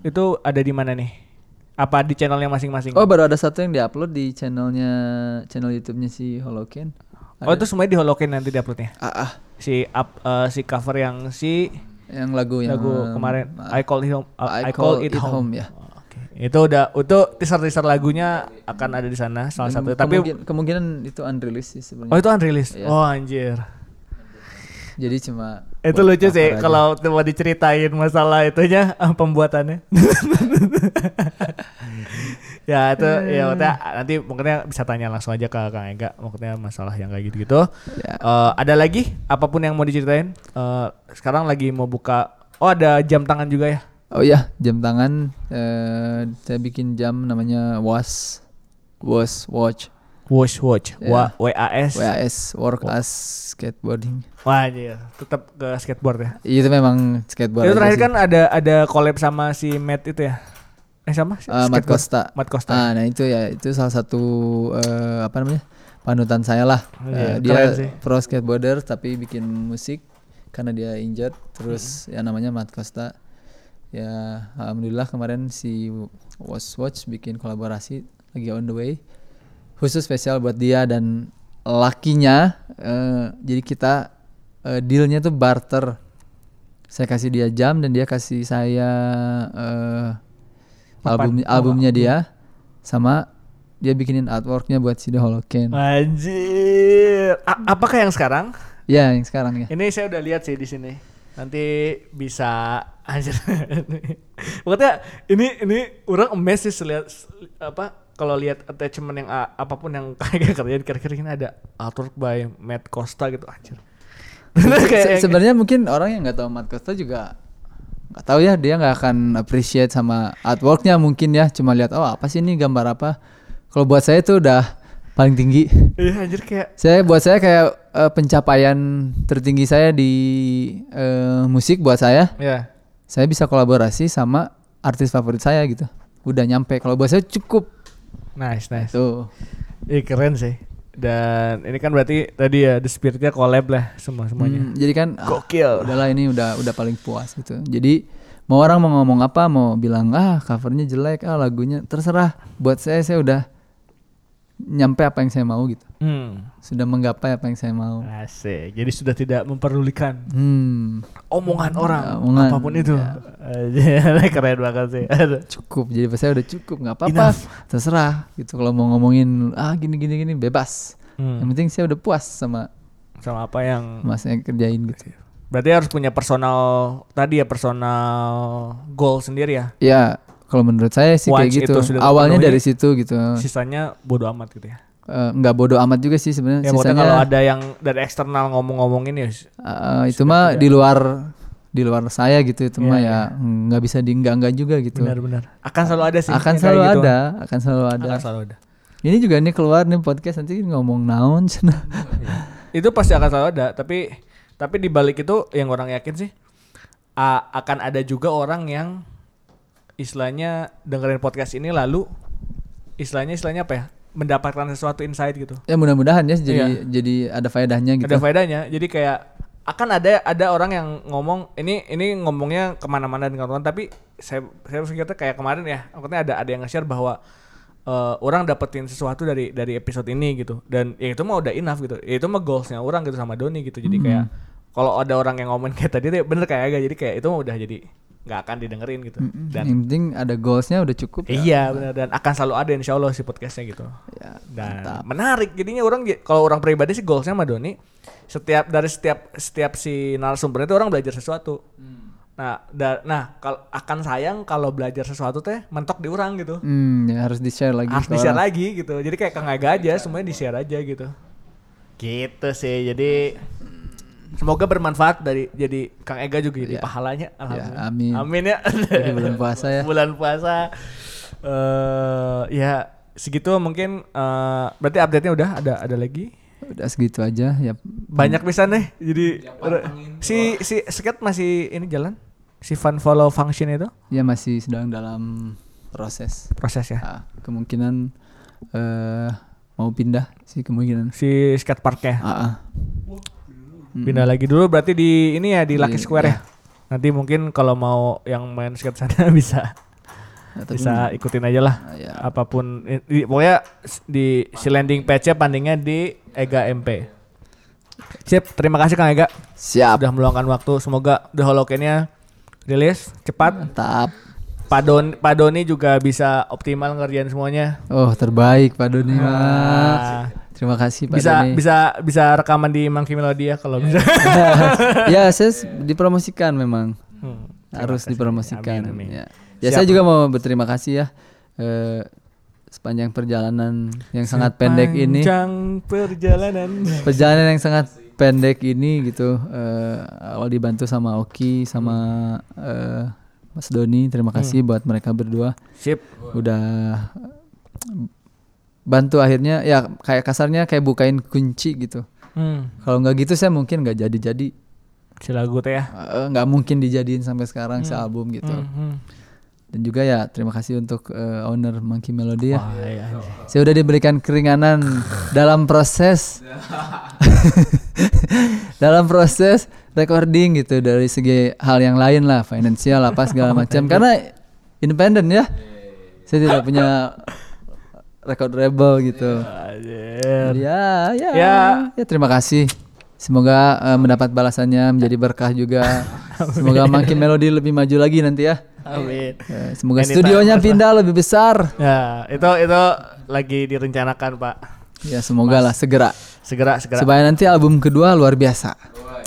itu ada di mana nih? Apa di channelnya masing-masing? Oh baru ada satu yang diupload di channelnya channel YouTube-nya si Holoken. Oh, itu semuanya di Holoken nanti di uploadnya. Ah, ah, Si up, eh, si cover yang si yang lagu yang lagu kemarin ah, I Call It Home. uh, I Call It Home, ya. Oh, Oke. Itu udah itu teaser-teaser lagunya akan ada di sana salah satu. Tapi Kemungkin- kemungkinan itu unreleased sih sebenarnya. oh itu unreleased. Iya. Oh anjir. Jadi cuma Itu lucu sih kalau coba diceritain masalah itunya ah, pembuatannya. <laughs> ya itu ya maksudnya nanti mungkinnya bisa tanya langsung aja ke Kang Ega maksudnya masalah yang kayak gitu-gitu. Ya. Eh, ada lagi apa pun yang mau diceritain? Eh, sekarang lagi mau buka Oh ada jam tangan juga ya? Oh iya, jam tangan eh saya bikin jam namanya Was Was Watch Wash Watch. Wa W A S. WAS Work Oh. as Skateboarding. Wah anjir, tetap ke skateboard ya. Itu memang skateboard. itu terakhir sih. kan ada ada collab sama si Matt itu ya? Eh sama? Eh, Matt. Costa. Matt Costa. Ah, nah itu ya itu salah satu eh, apa namanya panutan saya lah. Iya, Eh, dia keren sih. pro skateboarder tapi bikin musik karena dia injured. Terus Hmm. ya namanya Matt Costa. Ya alhamdulillah kemarin si Was Watch bikin kolaborasi lagi on the way. Khusus spesial buat dia dan lakinya. eh, jadi kita eh, dealnya tuh barter. Saya kasih dia jam dan dia kasih saya Papan. album albumnya dia sama dia bikinin artworknya buat si The Holoken. Anjir. A- apakah yang sekarang? Ya yang sekarang ya. Ini saya udah lihat sih di sini. Nanti bisa anjir. Pokoknya ini ini orang emes sih lihat apa kalau lihat attachment yang apa pun yang <laughs> kayak kerjaan kira-kira ini ada artwork by Matt Costa gitu anjir. <laughs> Se- Sebenarnya mungkin orang yang nggak tahu Matt Costa juga nggak tahu ya dia nggak akan appreciate sama artworknya mungkin ya cuma lihat oh apa sih ini gambar apa kalau buat saya itu udah paling tinggi Iya anjir kayak saya buat saya kayak eh, pencapaian tertinggi saya di eh, musik buat saya ya. saya bisa kolaborasi sama artis favorit saya gitu udah nyampe kalau buat saya cukup Nice, nice. tuh Ih keren sih. Dan ini kan berarti tadi ya the spiritnya collab lah semua semuanya. Hmm, jadi kan ah, Gokil. udahlah ini udah udah paling puas gitu jadi mau orang mau ngomong apa mau bilang ah covernya jelek ah lagunya terserah buat saya saya udah nyampe apa yang saya mau gitu Hmm. sudah menggapai apa yang saya mau Asik. Jadi sudah tidak memperdulikan hmm omongan orang omongan, apa pun itu. ya. <laughs> Keren banget sih. Cukup jadi saya udah cukup nggak apa-apa terserah gitu kalau mau ngomongin ah gini gini gini bebas Hmm. yang penting saya udah puas sama Sama apa yang mas yang kerjain gitu berarti harus punya personal tadi ya personal goal sendiri ya. ya kalau menurut saya sih kayak Once gitu awalnya dari situ gitu Sisanya bodo amat gitu ya. Eh, nggak bodoh amat juga sih sebenarnya Ya sisanya kalau ada yang dari eksternal ngomong-ngomongin ya eh, itu mah di luar di luar saya gitu itu Iya, mah iya. ya nggak bisa dienggak-enggak juga gitu benar-benar akan selalu ada sih. akan selalu kayak gitu. ada akan selalu ada Akan selalu ada. ini juga nih keluar nih podcast nanti ngomong naon cenah. itu pasti akan selalu ada tapi tapi di balik itu yang orang yakin sih akan ada juga orang yang istilahnya dengerin podcast ini lalu istilahnya istilahnya apa ya? Mendapatkan sesuatu insight gitu. Ya mudah-mudahan ya jadi Iya. jadi ada faedahnya gitu. Ada faedahnya. Jadi kayak akan ada ada orang yang ngomong ini ini ngomongnya ke mana-mana dengan kawan tapi saya saya pikirnya kayak kemarin ya maksudnya ada ada yang nge-share bahwa eh, orang dapetin sesuatu dari dari episode ini gitu. Dan ya itu mah udah enough gitu. Ya itu mah goalsnya orang gitu sama Doni gitu. Jadi kayak kalau ada orang yang ngomong kayak tadi tuh bener kayak agak jadi kayak itu mah udah jadi nggak akan didengerin gitu. Dan yang penting ada goalsnya udah cukup ya. iya benar dan akan selalu ada insya Allah si podcastnya gitu. Ya, dan mantap. menarik jadinya orang j- kalau orang pribadi sih goalsnya sama Doni setiap dari setiap setiap si narasumber itu orang belajar sesuatu. Nah da, nah kalau akan sayang kalau belajar sesuatu teh mentok di orang gitu. Hmm, ya harus di share lagi harus ke di share orang. lagi gitu. Jadi kayak kang Aga aja semuanya di share aja gitu. gitu sih jadi Semoga bermanfaat dari jadi Kang Ega juga jadi Ya. pahalanya. Alhamdulillah. amin. Amin ya. Lagi bulan puasa ya. bulan puasa. eh ya segitu mungkin eh berarti update-nya udah ada ada lagi. Udah segitu aja ya. Banyak bisa nih. Jadi si si skate masih ini jalan. Si fun follow function itu Ya masih sedang dalam proses. proses ya. Ah, kemungkinan eh mau pindah sih kemungkinan. Si skate park ya. Ah, ah. Pindah lagi dulu berarti di ini ya di Lucky Square ya. ya. Nanti mungkin kalau mau yang main skate sana <laughs> bisa Ya, tapi- bisa ikutin aja lah. Ah, ya. Apa pun di, pokoknya di si landing page-nya pandingnya di Ega MP. Sip, terima kasih Kang Ega Siap. sudah meluangkan waktu. Semoga The Holocaine-nya rilis cepat. Mantap. Pak Don Pak Doni juga bisa optimal ngerjain semuanya. Oh, terbaik Pak Doni, Mas. Terima kasih Pak bisa Doni. bisa bisa rekaman di Monkey Melody ya kalau bisa. <laughs> ya, saya <laughs> dipromosikan memang. Hmm, Harus kasih. dipromosikan. Amin, amin. Ya, ya Siap. saya juga mau berterima kasih ya eh, sepanjang perjalanan yang sangat pendek ini. Panjang perjalanan. Perjalanan yang sangat pendek ini gitu. eh, awal dibantu sama Oki sama eh, Mas Doni. Terima kasih buat mereka berdua. Sip. Udah bantu akhirnya ya kayak kasarnya kayak bukain kunci gitu. Hmm. Kalau nggak gitu saya mungkin nggak jadi-jadi. Si lagu teh ya. Nggak mungkin dijadiin sampai sekarang sealbum gitu. Hmm. Dan juga ya terima kasih untuk eh, owner Monkey Melody ya. Wah, iya, iya. Saya udah diberikan keringanan dalam proses <laughs> dalam proses recording gitu dari segi hal yang lain lah, finansial apa segala macam <laughs> karena independen ya. Saya tidak punya record label gitu. Ya, ya, Ya. ya. terima kasih. Semoga eh, mendapat balasannya menjadi berkah juga. <laughs> Semoga Monkey Melody lebih maju lagi nanti ya. Amin. Eh, Semoga Anytime, studionya pindah lebih besar. Ya, itu itu lagi direncanakan, Pak. Ya semoga lah segera. Segera segera. Supaya nanti album kedua luar biasa.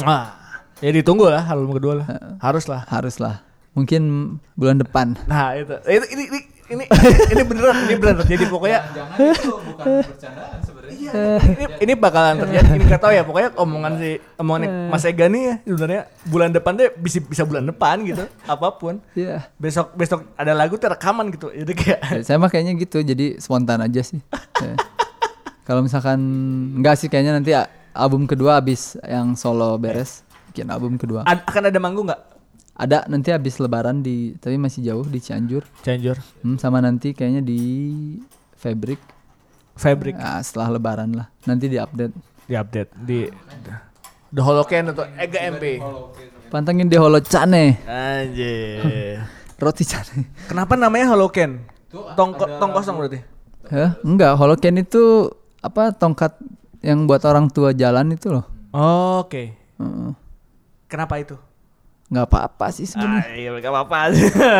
Wah. Ya ditunggu lah album kedua lah. Harus lah. Haruslah. Mungkin bulan depan. Nah, itu. Itu ini ini ini ini beneran, ini beneran. Jadi pokoknya Jangan itu bukan bercandaan sebenarnya. ini, ini bakalan terjadi. Ini nggak tahu ya, pokoknya omongan si omongan Mas Ega nih ya sebenarnya bulan depan deh bisa bisa bulan depan gitu. Apa pun. Iya. Besok besok ada lagu terrekaman gitu. Jadi kayak Ya, saya mah kayaknya gitu. Jadi spontan aja sih. Ya. Kalau misalkan enggak sih kayaknya nanti a- album kedua habis yang solo beres. Bikin album kedua. ad- akan ada manggung nggak? Ada nanti habis lebaran di tapi masih jauh di Cianjur. Cianjur. Hmm, sama nanti kayaknya di Fabric. Fabric Nah, setelah lebaran lah. Nanti diupdate. di update di The Holocaine atau Ega MP. Pantengin di Holo Cane. Anjir. <laughs> Roti Cane. Kenapa namanya Holocaine? Tong tong kosong berarti. Hah? Enggak, Holocaine itu apa tongkat yang buat orang tua jalan itu loh. Oke. Heeh. Kenapa itu? Nggak apa-apa sih sebenarnya. Ah, iya enggak apa-apa.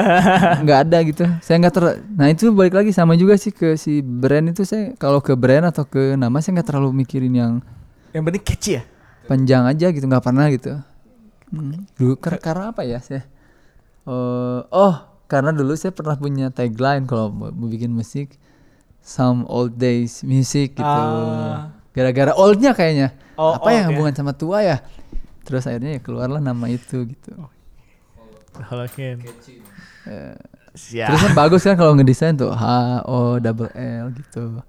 <laughs> nggak ada gitu saya nggak ter nah itu balik lagi sama juga sih ke si brand itu saya kalau ke brand atau ke nama saya nggak terlalu mikirin yang Yang penting catchy ya. panjang aja gitu nggak pernah gitu hmm. dulu kar- karena apa ya saya Eh, oh karena dulu saya pernah punya tagline kalau mau, bikin musik some old days music gitu Ah. gara-gara oldnya kayaknya Oh, apa yang old ya. hubungan sama tua ya terus akhirnya ya keluarlah nama itu gitu Holocaine. Eh, Siap. Terus kan bagus kan kalau ngedesain tuh H O double L gitu.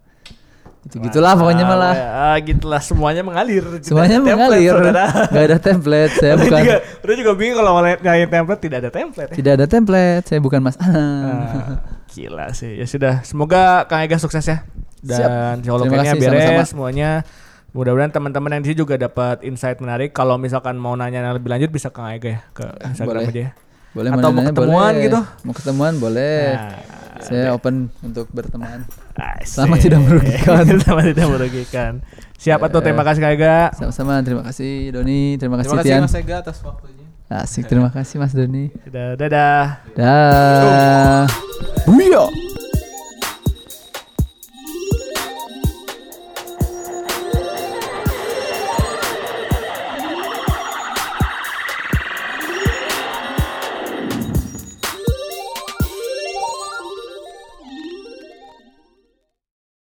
Gitu gitulah pokoknya malah. Ah, gitulah semuanya mengalir. Semuanya ada template, mengalir. saudara. Gak ada template. Saya <laughs> bukan juga, udah juga bingung kalau mau nyari template tidak ada template. Ya. tidak ada template. Saya bukan Mas. Ah, gila sih. Ya sudah, semoga Kang Ega sukses ya. Dan kasih, beres sama-sama. semuanya. Mudah-mudahan teman-teman yang di sini juga dapat insight menarik. Kalau misalkan mau nanya yang lebih lanjut bisa Kang Ega ya ke Instagram boleh. aja ya. Boleh Atau mau ketemuan boleh. gitu? Mau ketemuan boleh. Nah, Saya open untuk berteman. Asik. Selama tidak merugikan. <laughs> Selama tidak merugikan. Siap atau terima kasih Kang Ega. Sama-sama. Terima kasih Doni. Terima kasih, Terima kasih Tian. Mas Ega atas waktunya. Asik. Terima kasih Mas Doni. Dadah. dadah. Dah. Buya.